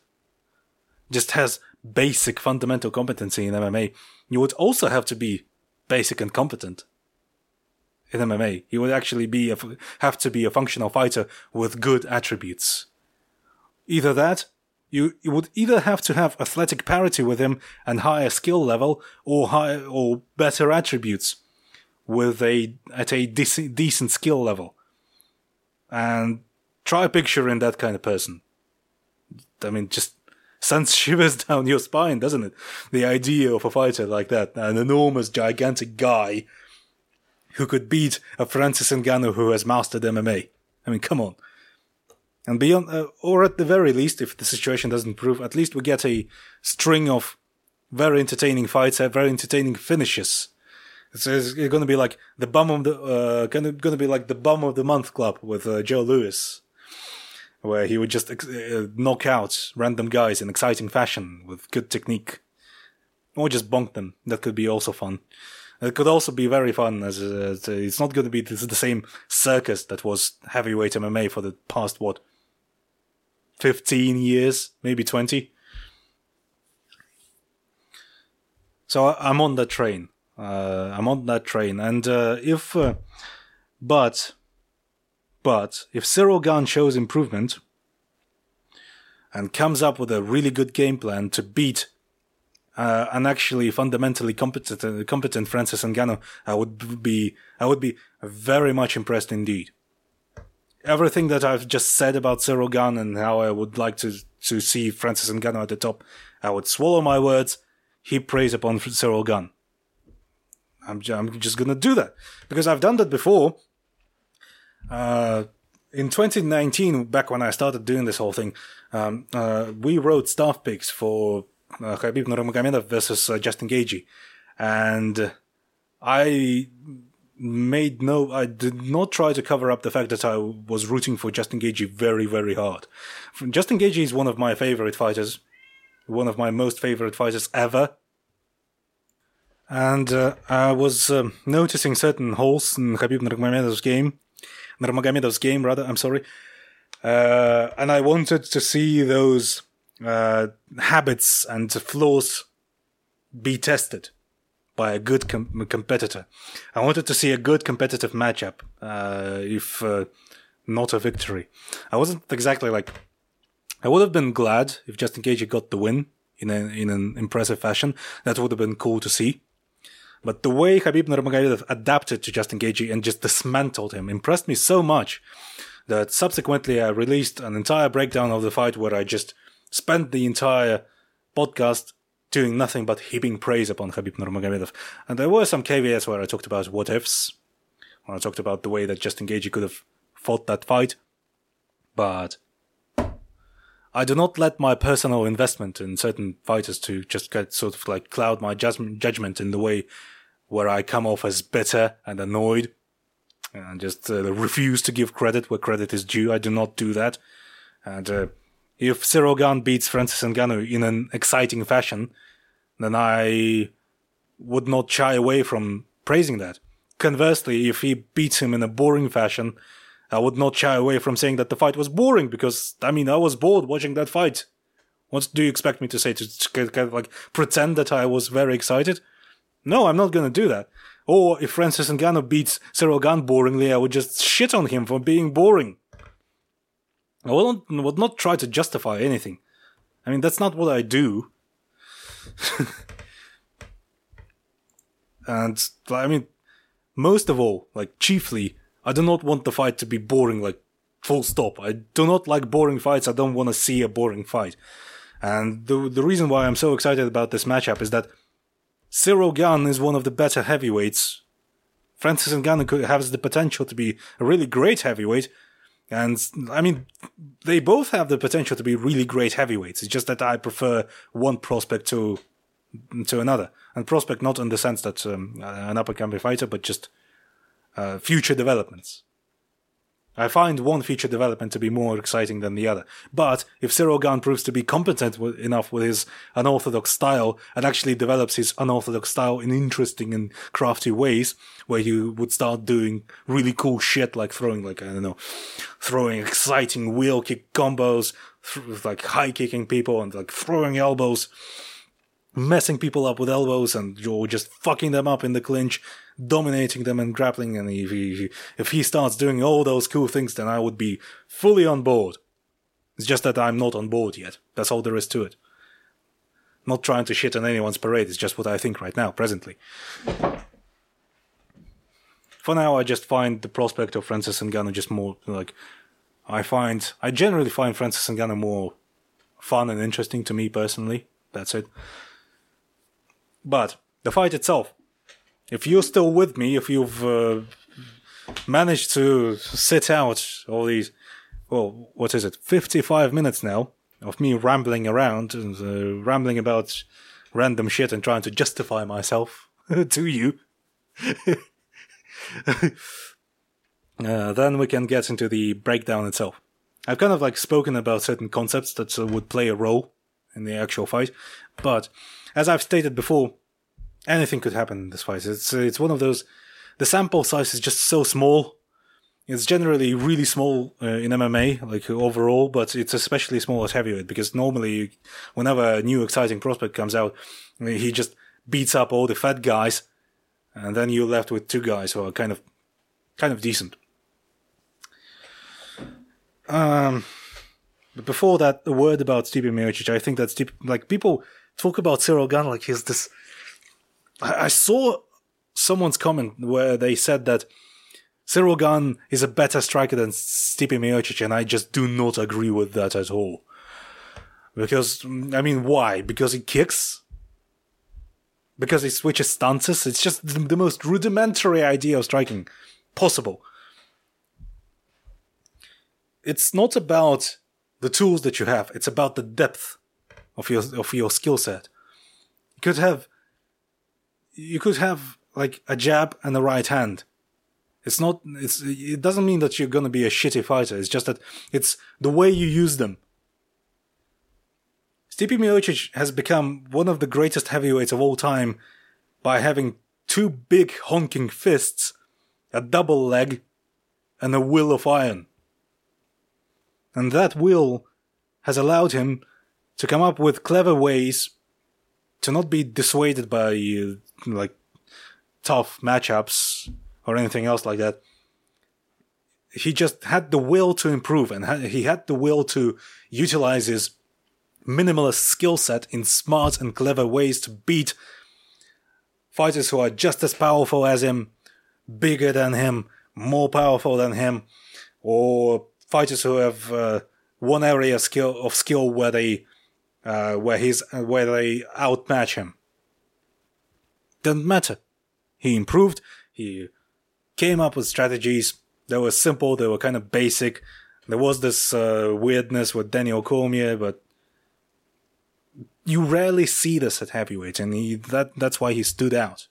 just has basic fundamental competency in MMA, you would also have to be basic and competent in MMA. You would actually be a, have to be a functional fighter with good attributes. Either that, you, you would either have to have athletic parity with him and higher skill level, or higher or better attributes with a at a decent, decent skill level. And try picturing that kind of person. I mean, just sends shivers down your spine, doesn't it? The idea of a fighter like that, an enormous, gigantic guy who could beat a Francis Ngannou who has mastered MMA. I mean, come on. And beyond, uh, or at the very least, if the situation doesn't improve, at least we get a string of very entertaining fights, uh, very entertaining finishes. It's, it's going to be like the bum of the, uh, going to be like the bum of the month club with uh, Joe Louis, where he would just uh, knock out random guys in exciting fashion with good technique, or just bonk them. That could be also fun. It could also be very fun as uh, it's not going to be the same circus that was heavyweight MMA for the past what 15 years, maybe 20. So I'm on that train. Uh, I'm on that train, and uh, if, uh, but, but if Cyril Gane shows improvement and comes up with a really good game plan to beat uh, an actually fundamentally competent, competent Francis Ngannou, I would be, I would be very much impressed indeed everything that I've just said about Cyril Gane and how I would like to to see Francis Ngannou at the top, I would swallow my words. He prays upon Cyril Gane. I'm I'm just gonna do that because I've done that before. Uh, in 2019, back when I started doing this whole thing, um, uh, we wrote staff picks for uh, Khabib Nurmagomedov versus uh, Justin Gaethje, and I made no, I did not try to cover up the fact that I was rooting for Justin Gaethje very, very hard. Justin Gaethje is one of my favorite fighters, one of my most favorite fighters ever. And uh, I was um, noticing certain holes in Khabib Nurmagomedov's game, Nurmagomedov's game rather. I'm sorry, uh, and I wanted to see those uh, habits and flaws be tested by a good com- competitor. I wanted to see a good competitive matchup, uh, if uh, not a victory. I wasn't exactly like. I would have been glad if Justin Gaethje got the win in a, in an impressive fashion. That would have been cool to see. But the way Khabib Nurmagomedov adapted to Justin Gaethje and just dismantled him impressed me so much that subsequently I released an entire breakdown of the fight where I just spent the entire podcast doing nothing but heaping praise upon Khabib Nurmagomedov. And there were some caveats where I talked about what ifs, when I talked about the way that Justin Gaethje could have fought that fight. But I do not let my personal investment in certain fighters to just get sort of like cloud my judgment in the way where I come off as bitter and annoyed and just uh, refuse to give credit where credit is due. I do not do that. And uh, if Cyril Gane beats Francis Ngannou in an exciting fashion, then I would not shy away from praising that. Conversely, if he beats him in a boring fashion, I would not shy away from saying that the fight was boring because, I mean, I was bored watching that fight. What do you expect me to say? To, to kind of like pretend that I was very excited? No, I'm not gonna do that. Or if Francis Ngannou beats Cyril Gane boringly, I would just shit on him for being boring. I would not, would not try to justify anything. I mean, that's not what I do. and, I mean, most of all, like, chiefly, I do not want the fight to be boring, like, full stop. I do not like boring fights. I don't want to see a boring fight. And the, the reason why I'm so excited about this matchup is that Cyril Gane is one of the better heavyweights. Francis Ngannou has the potential to be a really great heavyweight, and I mean, they both have the potential to be really great heavyweights. It's just that I prefer one prospect to to another, and prospect not in the sense that um, an up and coming fighter, but just uh, future developments. I find one feature development to be more exciting than the other. But if Cyril Gane proves to be competent with, enough with his unorthodox style and actually develops his unorthodox style in interesting and crafty ways, where you would start doing really cool shit like throwing like, I don't know, throwing exciting wheel kick combos, th- like high kicking people and like throwing elbows, messing people up with elbows and you're just fucking them up in the clinch dominating them and grappling. And if he, if he starts doing all those cool things, then I would be fully on board. It's just that I'm not on board yet. That's all there is to it. Not trying to shit on anyone's parade. It's just what I think right now, presently. For now, I just find the prospect of Francis and Ngannou just more like I find I generally find Francis and Ngannou more fun and interesting to me personally. That's it. But the fight itself, if you're still with me, if you've uh, managed to sit out all these, well, what is it, 55 minutes now of me rambling around and uh, rambling about random shit and trying to justify myself to you. uh, then we can get into the breakdown itself. I've kind of like spoken about certain concepts that uh, would play a role in the actual fight, but as I've stated before, anything could happen in this fight. It's it's one of those. The sample size is just so small. It's generally really small uh, in MMA, like overall, but it's especially small at heavyweight because normally, whenever a new exciting prospect comes out, he just beats up all the fat guys, and then you're left with two guys who are kind of, kind of decent. Um, but before that, a word about Stipe Miocic. I think that Stipe, like people talk about Cyril Gane like he's this. I, saw someone's comment where they said that Cyril Gane is a better striker than Stipe Miocic, and I just do not agree with that at all. Because I mean, why? Because he kicks. Because he switches stances. It's just the, the most rudimentary idea of striking possible it's not about the tools that you have. It's about the depth of your of your skill set. You could have you could have like a jab and a right hand. It's not it's it doesn't mean that you're gonna be a shitty fighter. It's just that it's the way you use them. Stipe Miocic has become one of the greatest heavyweights of all time by having two big honking fists, a double leg, and a will of iron. And that will has allowed him to come up with clever ways to not be dissuaded by uh, like tough matchups or anything else like that. He just had the will to improve and he had the will to utilize his minimalist skill set in smart and clever ways to beat fighters who are just as powerful as him, bigger than him, more powerful than him, or fighters who have uh, one area of skill of skill where they uh, where he's where they outmatch him. Doesn't matter. He improved. He came up with strategies. They were simple. They were kind of basic. There was this uh, weirdness with Daniel Cormier, but you rarely see this at heavyweight, and he, that that's why he stood out.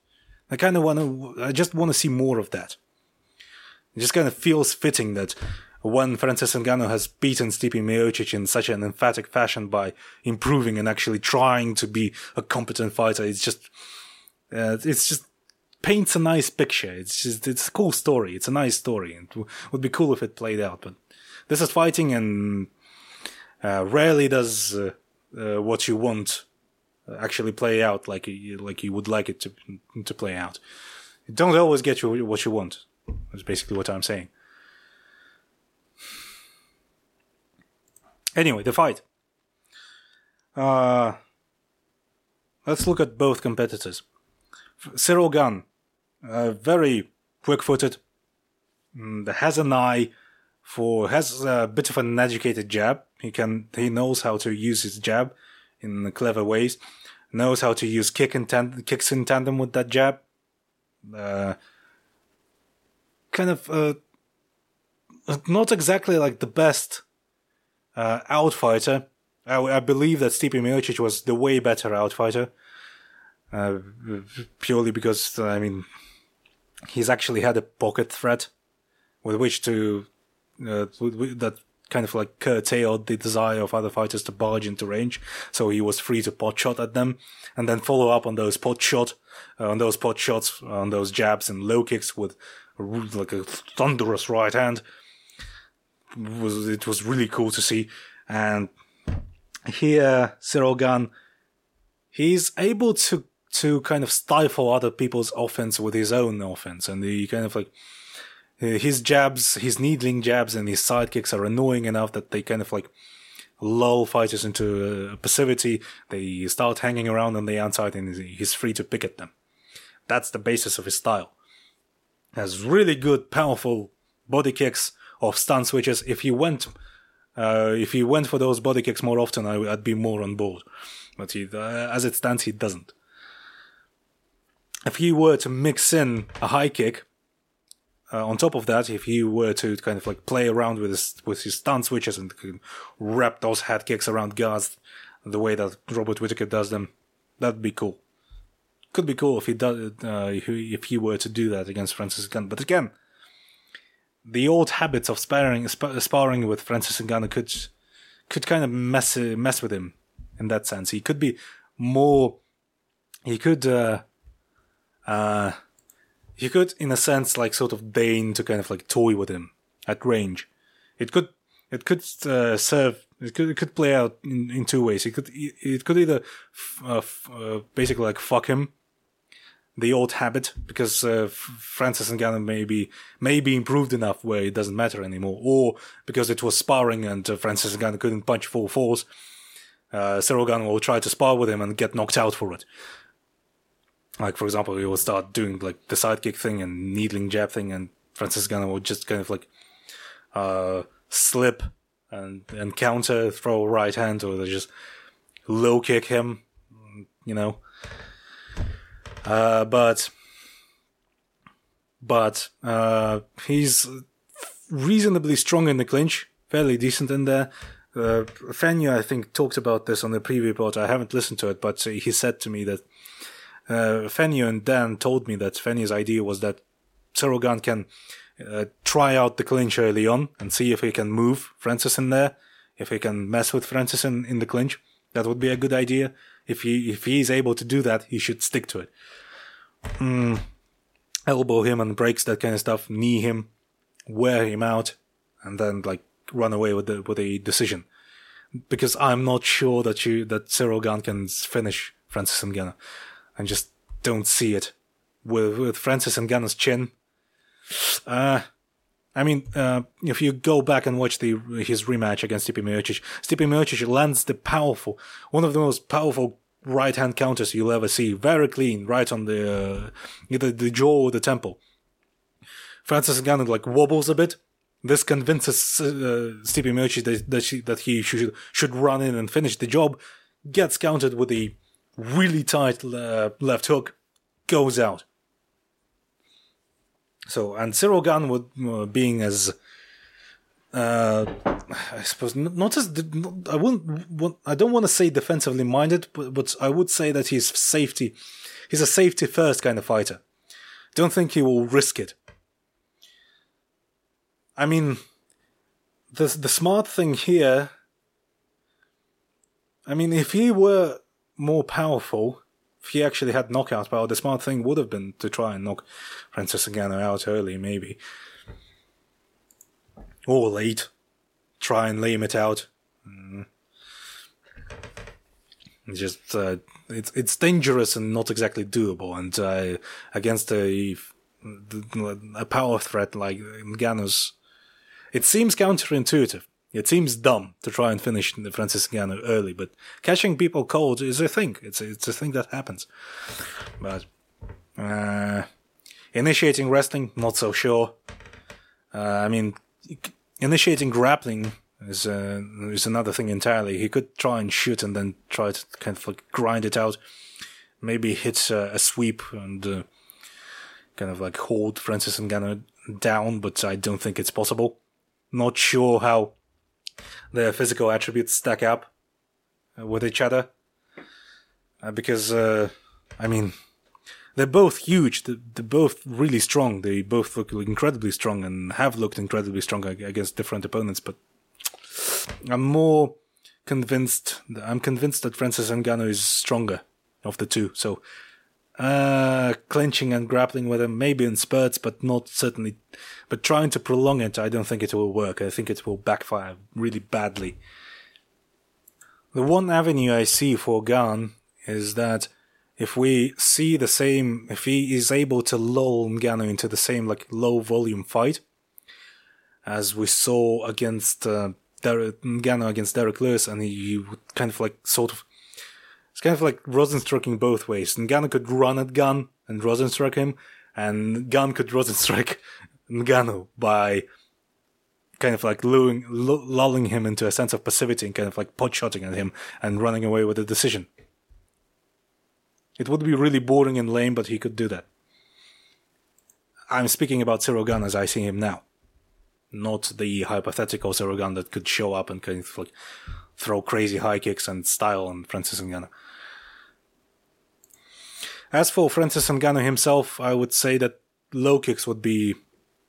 I kind of want to. I just want to see more of that. It just kind of feels fitting that when Francis Ngannou has beaten Stipe Miocic in such an emphatic fashion by improving and actually trying to be a competent fighter, it's just, uh, it's just paints a nice picture. It's just, it's a cool story. It's a nice story. It would be cool if it played out, but this is fighting and, uh, rarely does, uh, uh what you want actually play out like you, like you would like it to, to play out. You don't always get you what you want. That's basically what I'm saying. Anyway, the fight. Uh, let's look at both competitors. Cyril Gane, very quick-footed, mm, has an eye for has a bit of an educated jab. He can he knows how to use his jab in clever ways. Knows how to use kick in kicks in tandem with that jab. Uh, kind of uh, not exactly like the best uh, outfighter. I, I, believe that Stipe Miocic was the way better outfighter. Uh, purely because, I mean, he's actually had a pocket threat with which to, uh, that kind of like curtailed the desire of other fighters to barge into range. So he was free to pot shot at them and then follow up on those pot shot, uh, on those pot shots, on those jabs and low kicks with like a thunderous right hand was it was really cool to see. And here, Cyril Gane, he's able to to kind of stifle other people's offense with his own offense, and he kind of like his jabs, his needling jabs, and his side kicks are annoying enough that they kind of like lull fighters into uh, passivity. They start hanging around on the outside, and he's free to pick at them. That's the basis of his style. Has really good, powerful body kicks of stance switches. If he went Uh, if he went for those body kicks more often, I, would be more on board. But he, uh, as it stands, he doesn't. If he were to mix in a high kick, uh, on top of that, if he were to kind of like play around with his with his stance switches and wrap those head kicks around guards the way that Robert Whitaker does them, that'd be cool. Could be cool if he does uh, if, he, were to do that against Francis Ngannou. But again, the old habits of sparring sp- sparring with Francis Ngannou could could kind of mess mess with him in that sense. He could be more. He could. Uh, uh, he could, in a sense, like sort of deign to kind of like toy with him at range. It could, it could uh, serve. It could, it could play out in, in two ways. It could, it could either f- uh, f- uh, basically like fuck him, the old habit, because uh, Francis and Ngannou may be may be improved enough where it doesn't matter anymore, or because it was sparring and uh, Francis Ngannou couldn't punch full force. Uh, Cyril Gane will try to spar with him and get knocked out for it. Like for example, he will start doing like the sidekick thing and needling jab thing, and Francis Ngannou will just kind of like uh, slip and and counter, throw right hand, or they just low kick him, you know. Uh, but but uh, he's reasonably strong in the clinch, fairly decent in there. Uh, Fenua, I think, talked about this on the preview pod. I haven't listened to it, but he said to me that uh, and Dan told me that Fenny's idea was that Gane can uh, try out the clinch early on and see if he can move Francis in there, if he can mess with Francis in, in the clinch. That would be a good idea. If he if he's able to do that, he should stick to it. Mm, elbow him and breaks that kind of stuff, knee him, wear him out, and then like run away with the with a decision. Because I'm not sure that you that Cyril Gane can finish Francis Ngannou. I just don't see it with with Francis and Ngannou's chin. Uh, I mean, uh, if you go back and watch the his rematch against Stipe Miocic, Stipe Miocic lands the powerful, one of the most powerful right hand counters you'll ever see, very clean, right on the uh, either the jaw or the temple. Francis Ngannou like wobbles a bit. This convinces uh, Stipe Miocic that, that, she, that he should should run in and finish the job. Gets countered with the really tight uh, left hook, goes out. So, and Cyril Gane would, uh, being as, uh, I suppose, not as, I wouldn't, I don't want to say defensively minded, but, but I would say that he's safety, he's a safety first kind of fighter. Don't think he will risk it. I mean, the, the smart thing here, I mean, if he were more powerful, if he actually had knockout power, the smart thing would have been to try and knock Francis Ngannou out early, maybe. Or late. Try and lame it out. Mm. Just, uh, it's, it's dangerous and not exactly doable. And, uh, against a, a power threat like Ngannou's, it seems counterintuitive. It seems dumb to try and finish the Francis Ngannou early, but catching people cold is a thing. It's a, it's a thing that happens. But uh, initiating wrestling, not so sure. Uh, I mean, initiating grappling is uh, is another thing entirely. He could try and shoot and then try to kind of like grind it out. Maybe hit uh, a sweep and uh, kind of like hold Francis Ngannou down, but I don't think it's possible. Not sure how their physical attributes stack up uh, with each other. Uh, because, uh, I mean, they're both huge. They're, they're, both really strong. They both look incredibly strong and have looked incredibly strong against different opponents. But I'm more convinced. I'm convinced that Francis Ngannou is stronger of the two. So uh, clinching and grappling with him, maybe in spurts, but not certainly. But trying to prolong it, I don't think it will work. I think it will backfire really badly. The one avenue I see for Gane is that if we see the same, if he is able to lull Ngannou into the same like low volume fight as we saw against uh, Derrick, Ngannou against Derrick Lewis, and he, kind of like sort of it's kind of like Rozenstruiking both ways. Ngannou could run at Gane and Rozenstruik him, and Gane could Rozenstruik Ngannou by kind of like lulling, lulling him into a sense of passivity and kind of like pot-shotting at him and running away with the decision. It would be really boring and lame, but he could do that. I'm speaking about Cyril Gane as I see him now, not the hypothetical Cyril Gane that could show up and kind of like throw crazy high kicks and style on Francis Ngannou. As for Francis Ngannou himself, I would say that low kicks would be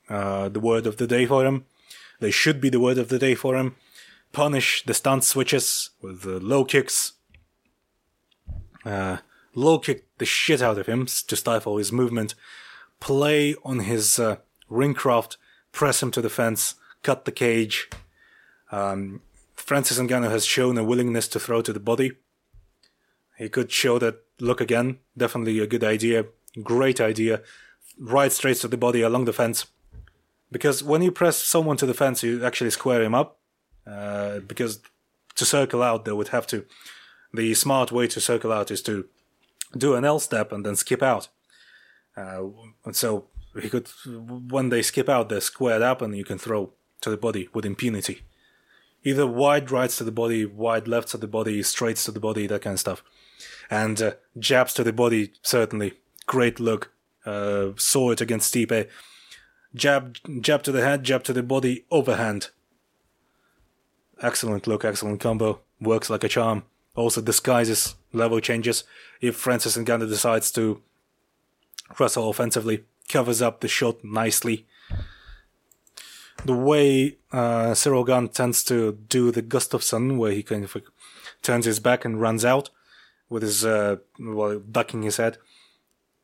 uh, the word of the day for him. They should be the word of the day for him. Punish the stance switches with the low kicks. Uh, low kick the shit out of him to stifle his movement. Play on his uh, ring craft, press him to the fence, cut the cage. Um, Francis Ngannou has shown a willingness to throw to the body. He could show that look again. Definitely a good idea. Great idea. Right straight to the body along the fence because when you press someone to the fence, you actually square him up. Uh, because to circle out, they would have to. The smart way to circle out is to do an L step and then skip out. Uh, and so he could, when they skip out, they're squared up and you can throw to the body with impunity. Either wide rights to the body, wide lefts to the body, straights to the body, that kind of stuff. And uh, jabs to the body, certainly. Great look. Uh, saw it against Stipe jab, jab to the head, jab to the body, overhand. Excellent look, excellent combo. Works like a charm. Also disguises level changes. If Francis Ngannou decides to wrestle offensively, covers up the shot nicely. The way uh, Cyril Gane tends to do the Gustafsson, where he kind of turns his back and runs out with his, uh, well, ducking his head,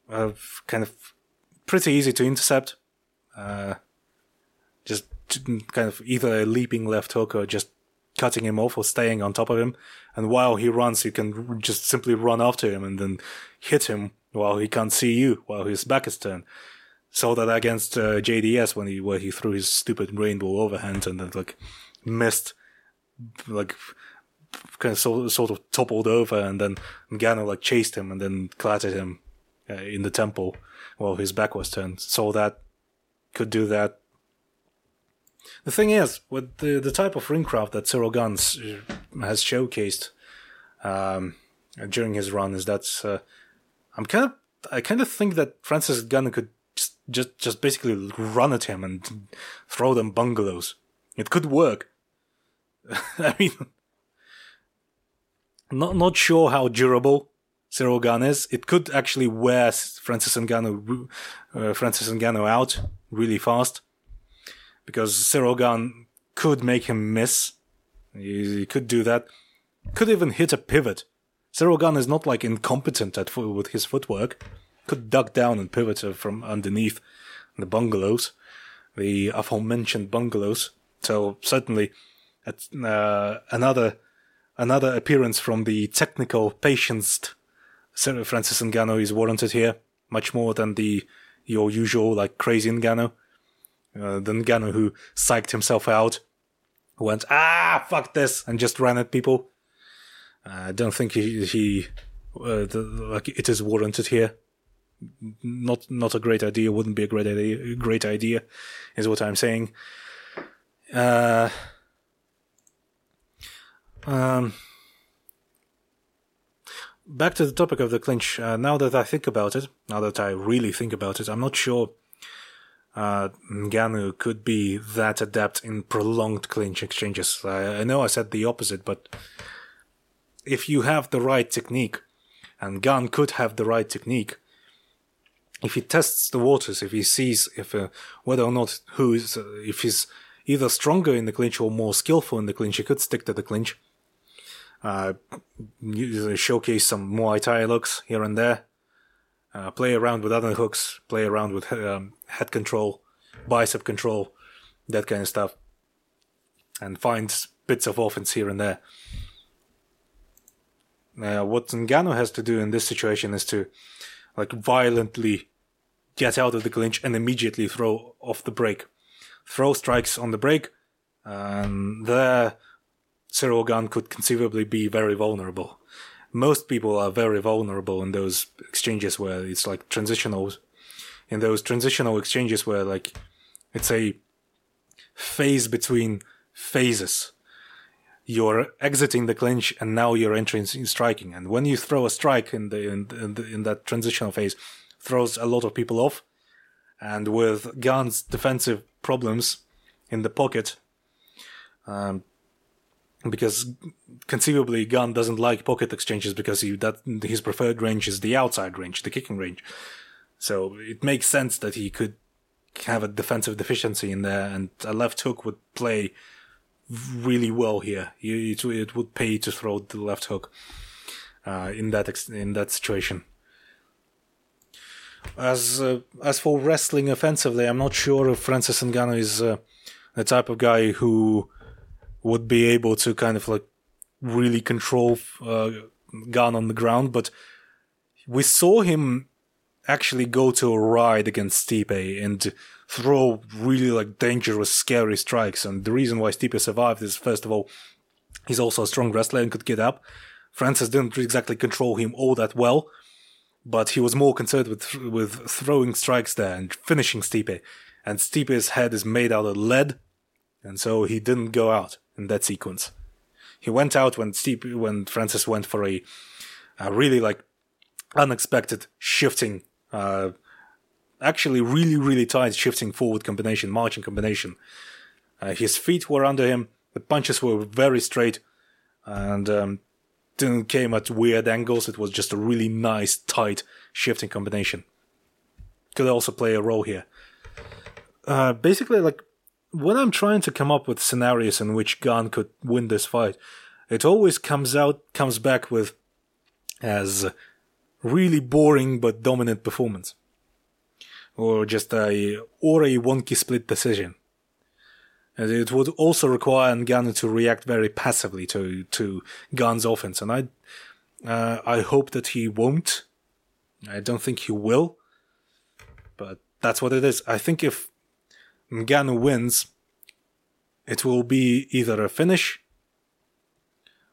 uh, kind of pretty easy to intercept uh, just kind of either a leaping left hook or just cutting him off or staying on top of him. And while he runs, you can just simply run after him and then hit him while he can't see you, while his back is turned. Saw that against uh, JDS when he where he threw his stupid rainbow overhand and then like missed, like kind of so, sort of toppled over, and then Ngannou like chased him and then clattered him uh, in the temple while his back was turned. Saw that could do that. The thing is, with the, the type of ringcraft that Cyril Gane uh, has showcased um, during his run, is that uh, I'm kind of I kind of think that Francis Ngannou could just, just basically run at him and throw them bungalows. It could work. I mean, not not sure how durable Cyril Gane is. It could actually wear Francis Ngannou uh, Francis Ngannou out really fast because Cyril Gane could make him miss. He, he, could do that. Could even hit a pivot. Cyril Gane is not like incompetent at with his footwork. Could duck down and pivot from underneath the bungalows, the aforementioned bungalows. So certainly, uh, another another appearance from the technical patience Sir Francis Ngannou is warranted here, much more than the your usual like crazy Ngannou. Uh, the Ngannou who psyched himself out, went ah fuck this and just ran at people. I don't think he he uh, the, like it is warranted here. Not not a great idea. Wouldn't be a great idea. Great idea, is what I'm saying. Uh, um, back to the topic of the clinch. Uh, now that I think about it, now that I really think about it, I'm not sure uh, could be that adept in prolonged clinch exchanges. I, I know I said the opposite, but if you have the right technique, and Gane could have the right technique, if he tests the waters, if he sees if uh, whether or not who is, uh, if he's either stronger in the clinch or more skillful in the clinch, he could stick to the clinch uh, showcase some Muay Thai looks here and there. Uh, play around with other hooks, play around with um, head control, bicep control, that kind of stuff, and find bits of offense here and there. Uh, what Ngannou has to do in this situation is to, like, violently get out of the clinch and immediately throw off the break. Throw strikes on the break, and there Gane could conceivably be very vulnerable. Most people are very vulnerable in those exchanges where it's like transitional, in those transitional exchanges where like, it's a phase between phases. You're exiting the clinch and now you're entering striking. And when you throw a strike in the in, in, the, in that transitional phase, throws a lot of people off. And with Gane's defensive problems in the pocket, um, because conceivably Gane doesn't like pocket exchanges because he that his preferred range is the outside range, the kicking range. So it makes sense that he could have a defensive deficiency in there, and a left hook would play really well here. It, it would pay to throw the left hook uh, in that ex- in that situation. As uh, as for wrestling offensively, I'm not sure if Francis Ngannou is uh, the type of guy who would be able to kind of like really control uh, Gane on the ground, but we saw him actually go to a ride against Stipe and throw really like dangerous, scary strikes. And the reason why Stipe survived is first of all, he's also a strong wrestler and could get up. Francis didn't exactly control him all that well, but he was more concerned with with throwing strikes there and finishing Stipe. And Stipe's head is made out of lead, and so he didn't go out in that sequence. He went out when Stipe when Francis went for a, a really like unexpected shifting, uh, actually really really tight shifting forward combination, marching combination. Uh, his feet were under him. The punches were very straight, and um, didn't came at weird angles. It was just a really nice, tight shifting combination. Could also play a role here. Uh, basically, like when I'm trying to come up with scenarios in which Gane could win this fight, it always comes out, comes back with as really boring but dominant performance, or just a or a wonky split decision. It would also require Ngannou to react very passively to to Gane's offense, and I uh, I hope that he won't. I don't think he will, but that's what it is. I think if Ngannou wins, it will be either a finish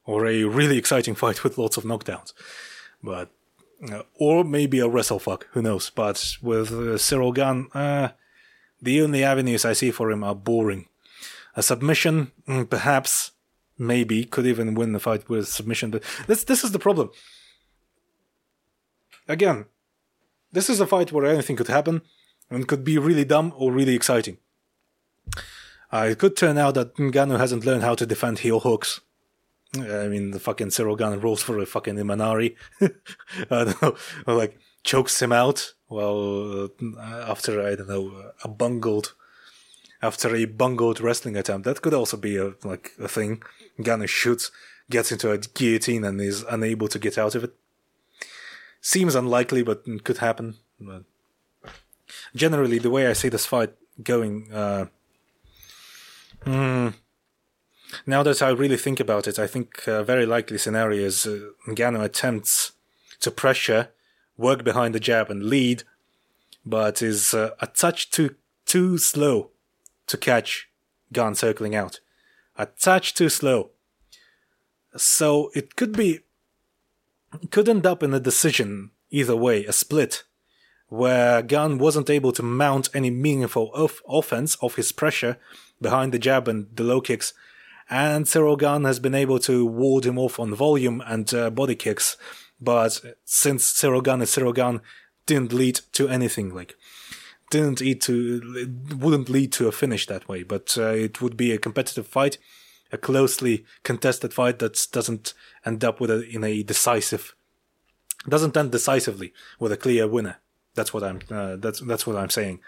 or a really exciting fight with lots of knockdowns, but uh, or maybe a wrestlefuck. Who knows? But with uh, Cyril Gane, uh, the only avenues I see for him are boring. A submission, mm, perhaps, maybe, could even win the fight with submission. But this this is the problem. Again, this is a fight where anything could happen and could be really dumb or really exciting. Uh, it could turn out that Ngannou hasn't learned how to defend heel hooks. I mean, the fucking Cyril Gane rolls for a fucking Imanari. I don't know, like chokes him out. Well, uh, after I don't know a bungled after a bungled wrestling attempt. That could also be a like a thing. Gunner shoots, gets into a guillotine, and is unable to get out of it. Seems unlikely, but could happen. But generally, the way I see this fight going, uh, mm, now that I really think about it, I think a very likely scenario is uh, attempts to pressure, work behind the jab, and lead, but is uh, a touch too too slow to catch Gane circling out. A touch too slow. So it could be, could end up in a decision either way, a split, where Gane wasn't able to mount any meaningful off- offense off his pressure behind the jab and the low kicks, and Cyril Gane has been able to ward him off on volume and uh, body kicks, but since Cyril Gane is Cyril Gane, didn't lead to anything like didn't lead to wouldn't lead to a finish that way, but uh, it would be a competitive fight, a closely contested fight that doesn't end up with a, in a decisive, doesn't end decisively with a clear winner. That's what I'm. Uh, that's that's what I'm saying.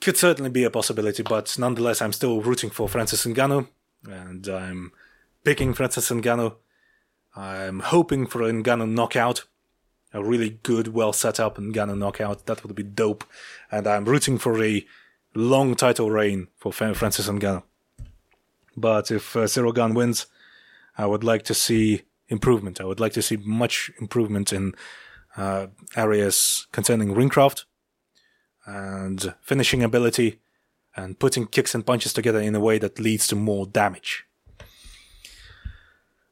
Could certainly be a possibility, but nonetheless, I'm still rooting for Francis Ngannou, and I'm picking Francis Ngannou. I'm hoping for a Ngannou knockout a really good, well set up and Ngannou knockout. That would be dope. And I'm rooting for a long title reign for Francis and Ngannou. But if uh, Cyril Gane wins, I would like to see improvement. I would like to see much improvement in uh, areas concerning ringcraft and finishing ability and putting kicks and punches together in a way that leads to more damage.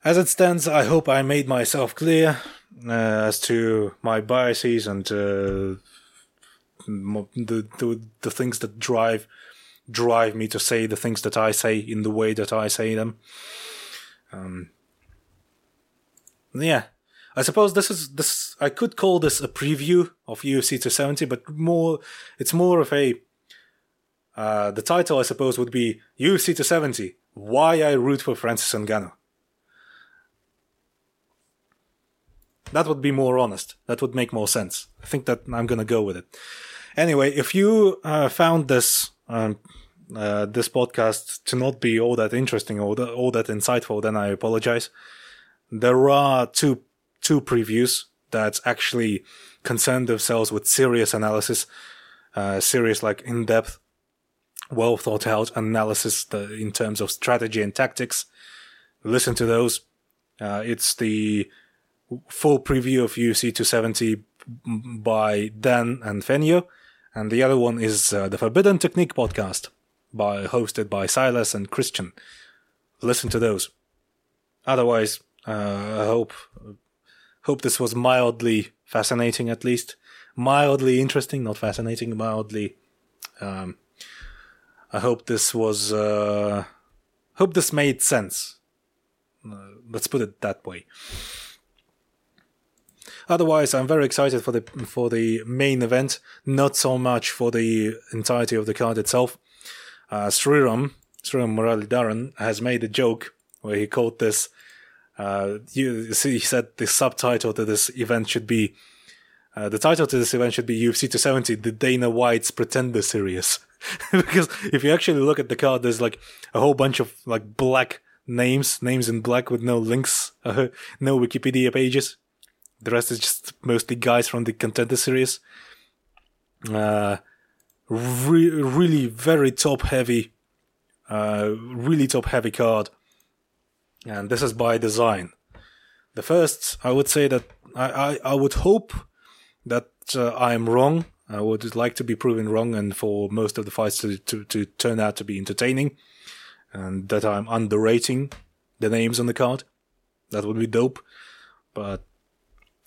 As it stands, I hope I made myself clear uh, as to my biases and uh, the, the, the things that drive drive me to say the things that I say in the way that I say them. Um, yeah, I suppose this is this. I could call this a preview of UFC 270, but more, it's more of a. Uh, the title, I suppose, would be UFC 270: Why I Root for Francis Ngannou. That would be more honest. That would make more sense. I think that I'm gonna go with it. Anyway, if you uh, found this um, uh, this podcast to not be all that interesting or all that insightful, then I apologize. There are two two previews that actually concern themselves with serious analysis, uh, serious like in depth, well thought out analysis in terms of strategy and tactics. Listen to those. Uh, it's the full preview of UFC 270 by Dan and Fenio and the other one is uh, the Forbidden Technique podcast, by hosted by Silas and Christian. Listen to those. Otherwise, uh, I hope hope this was mildly fascinating, at least mildly interesting, not fascinating, mildly. Um, I hope this was. Uh, hope this made sense. Uh, let's put it that way. Otherwise, I'm very excited for the for the main event. Not so much for the entirety of the card itself. Uh, Sriram Sriram Muralidharan has made a joke where he called this. Uh, you see, he said the subtitle to this event should be. Uh, the title to this event should be UFC 270, the Dana White's Pretender Series. because if you actually look at the card, there's like a whole bunch of like black names, names in black with no links, uh, no Wikipedia pages. The rest is just mostly guys from the contender series. Uh, re- really very top heavy, uh, really top heavy card. And this is by design. The first, I would say that I, I, I would hope that uh, I'm wrong. I would like to be proven wrong and for most of the fights to, to, to turn out to be entertaining and that I'm underrating the names on the card. That would be dope. But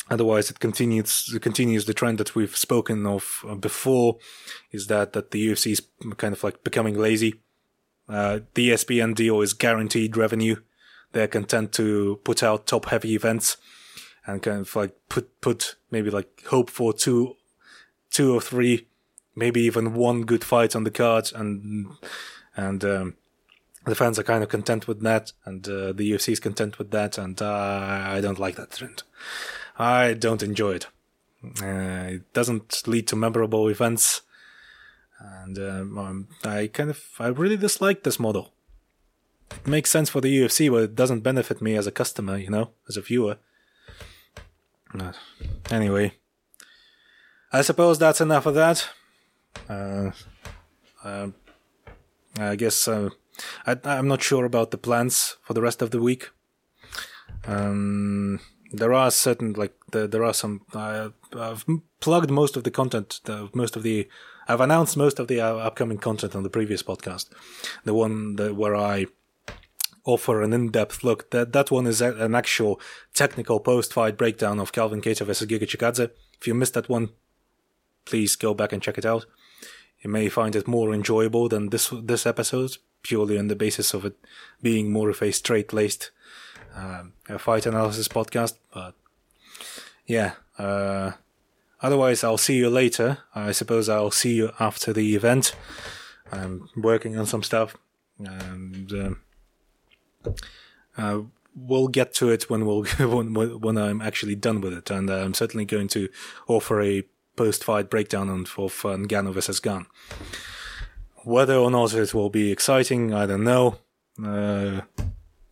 Otherwise, it continues continues the trend that we've spoken of uh, before, is that that the UFC is kind of like becoming lazy. Uh, the ESPN deal is guaranteed revenue. They're content to put out top heavy events and kind of like put put maybe like hope for two two or three, maybe even one good fight on the cards, and and um, the fans are kind of content with that, and uh, the UFC is content with that, and uh, I don't like that trend. I don't enjoy it. Uh, it doesn't lead to memorable events, and um, um, I kind of I really dislike this model. It makes sense for the UFC, but it doesn't benefit me as a customer, you know, as a viewer. Uh, anyway, I suppose that's enough of that. Uh, uh I guess uh, I, am not sure about the plans for the rest of the week. Um, there are certain like the, there are some uh, I've plugged most of the content most of the I've announced most of the uh, upcoming content on the previous podcast. The one that, where I offer an in-depth look that that one is an actual technical post-fight breakdown of Calvin Kattar versus Giga Chikadze. If you missed that one please go back and check it out. You may find it more enjoyable than this this episode purely on the basis of it being more of a straight-laced um, a fight analysis podcast. But yeah, uh, otherwise, I'll see you later. I suppose I'll see you after the event. I'm working on some stuff, and um, uh, we'll get to it when we'll when, when I'm actually done with it. And uh, I'm certainly going to offer a post-fight breakdown on for Ngannou versus Gane. Whether or not it will be exciting, I don't know. Uh,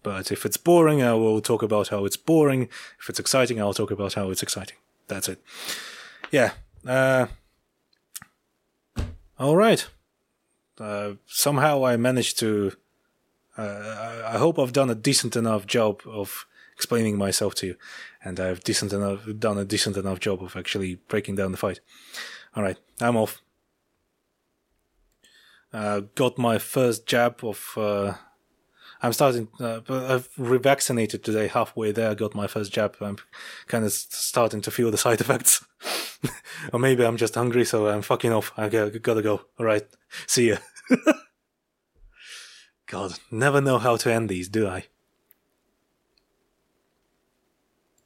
but if it's boring, I will talk about how it's boring. If it's exciting, I'll talk about how it's exciting. That's it. Yeah. Uh, all right. Uh, somehow I managed to. Uh, I hope I've done a decent enough job of explaining myself to you, and I've decent enough done a decent enough job of actually breaking down the fight. All right, I'm off. Uh, got my first jab of uh, I'm starting. Uh, I've revaccinated today, halfway there. Got my first jab. I'm kind of starting to feel the side effects, or maybe I'm just hungry, so I'm fucking off. I gotta go. All right, see ya. God, never know how to end these, do I?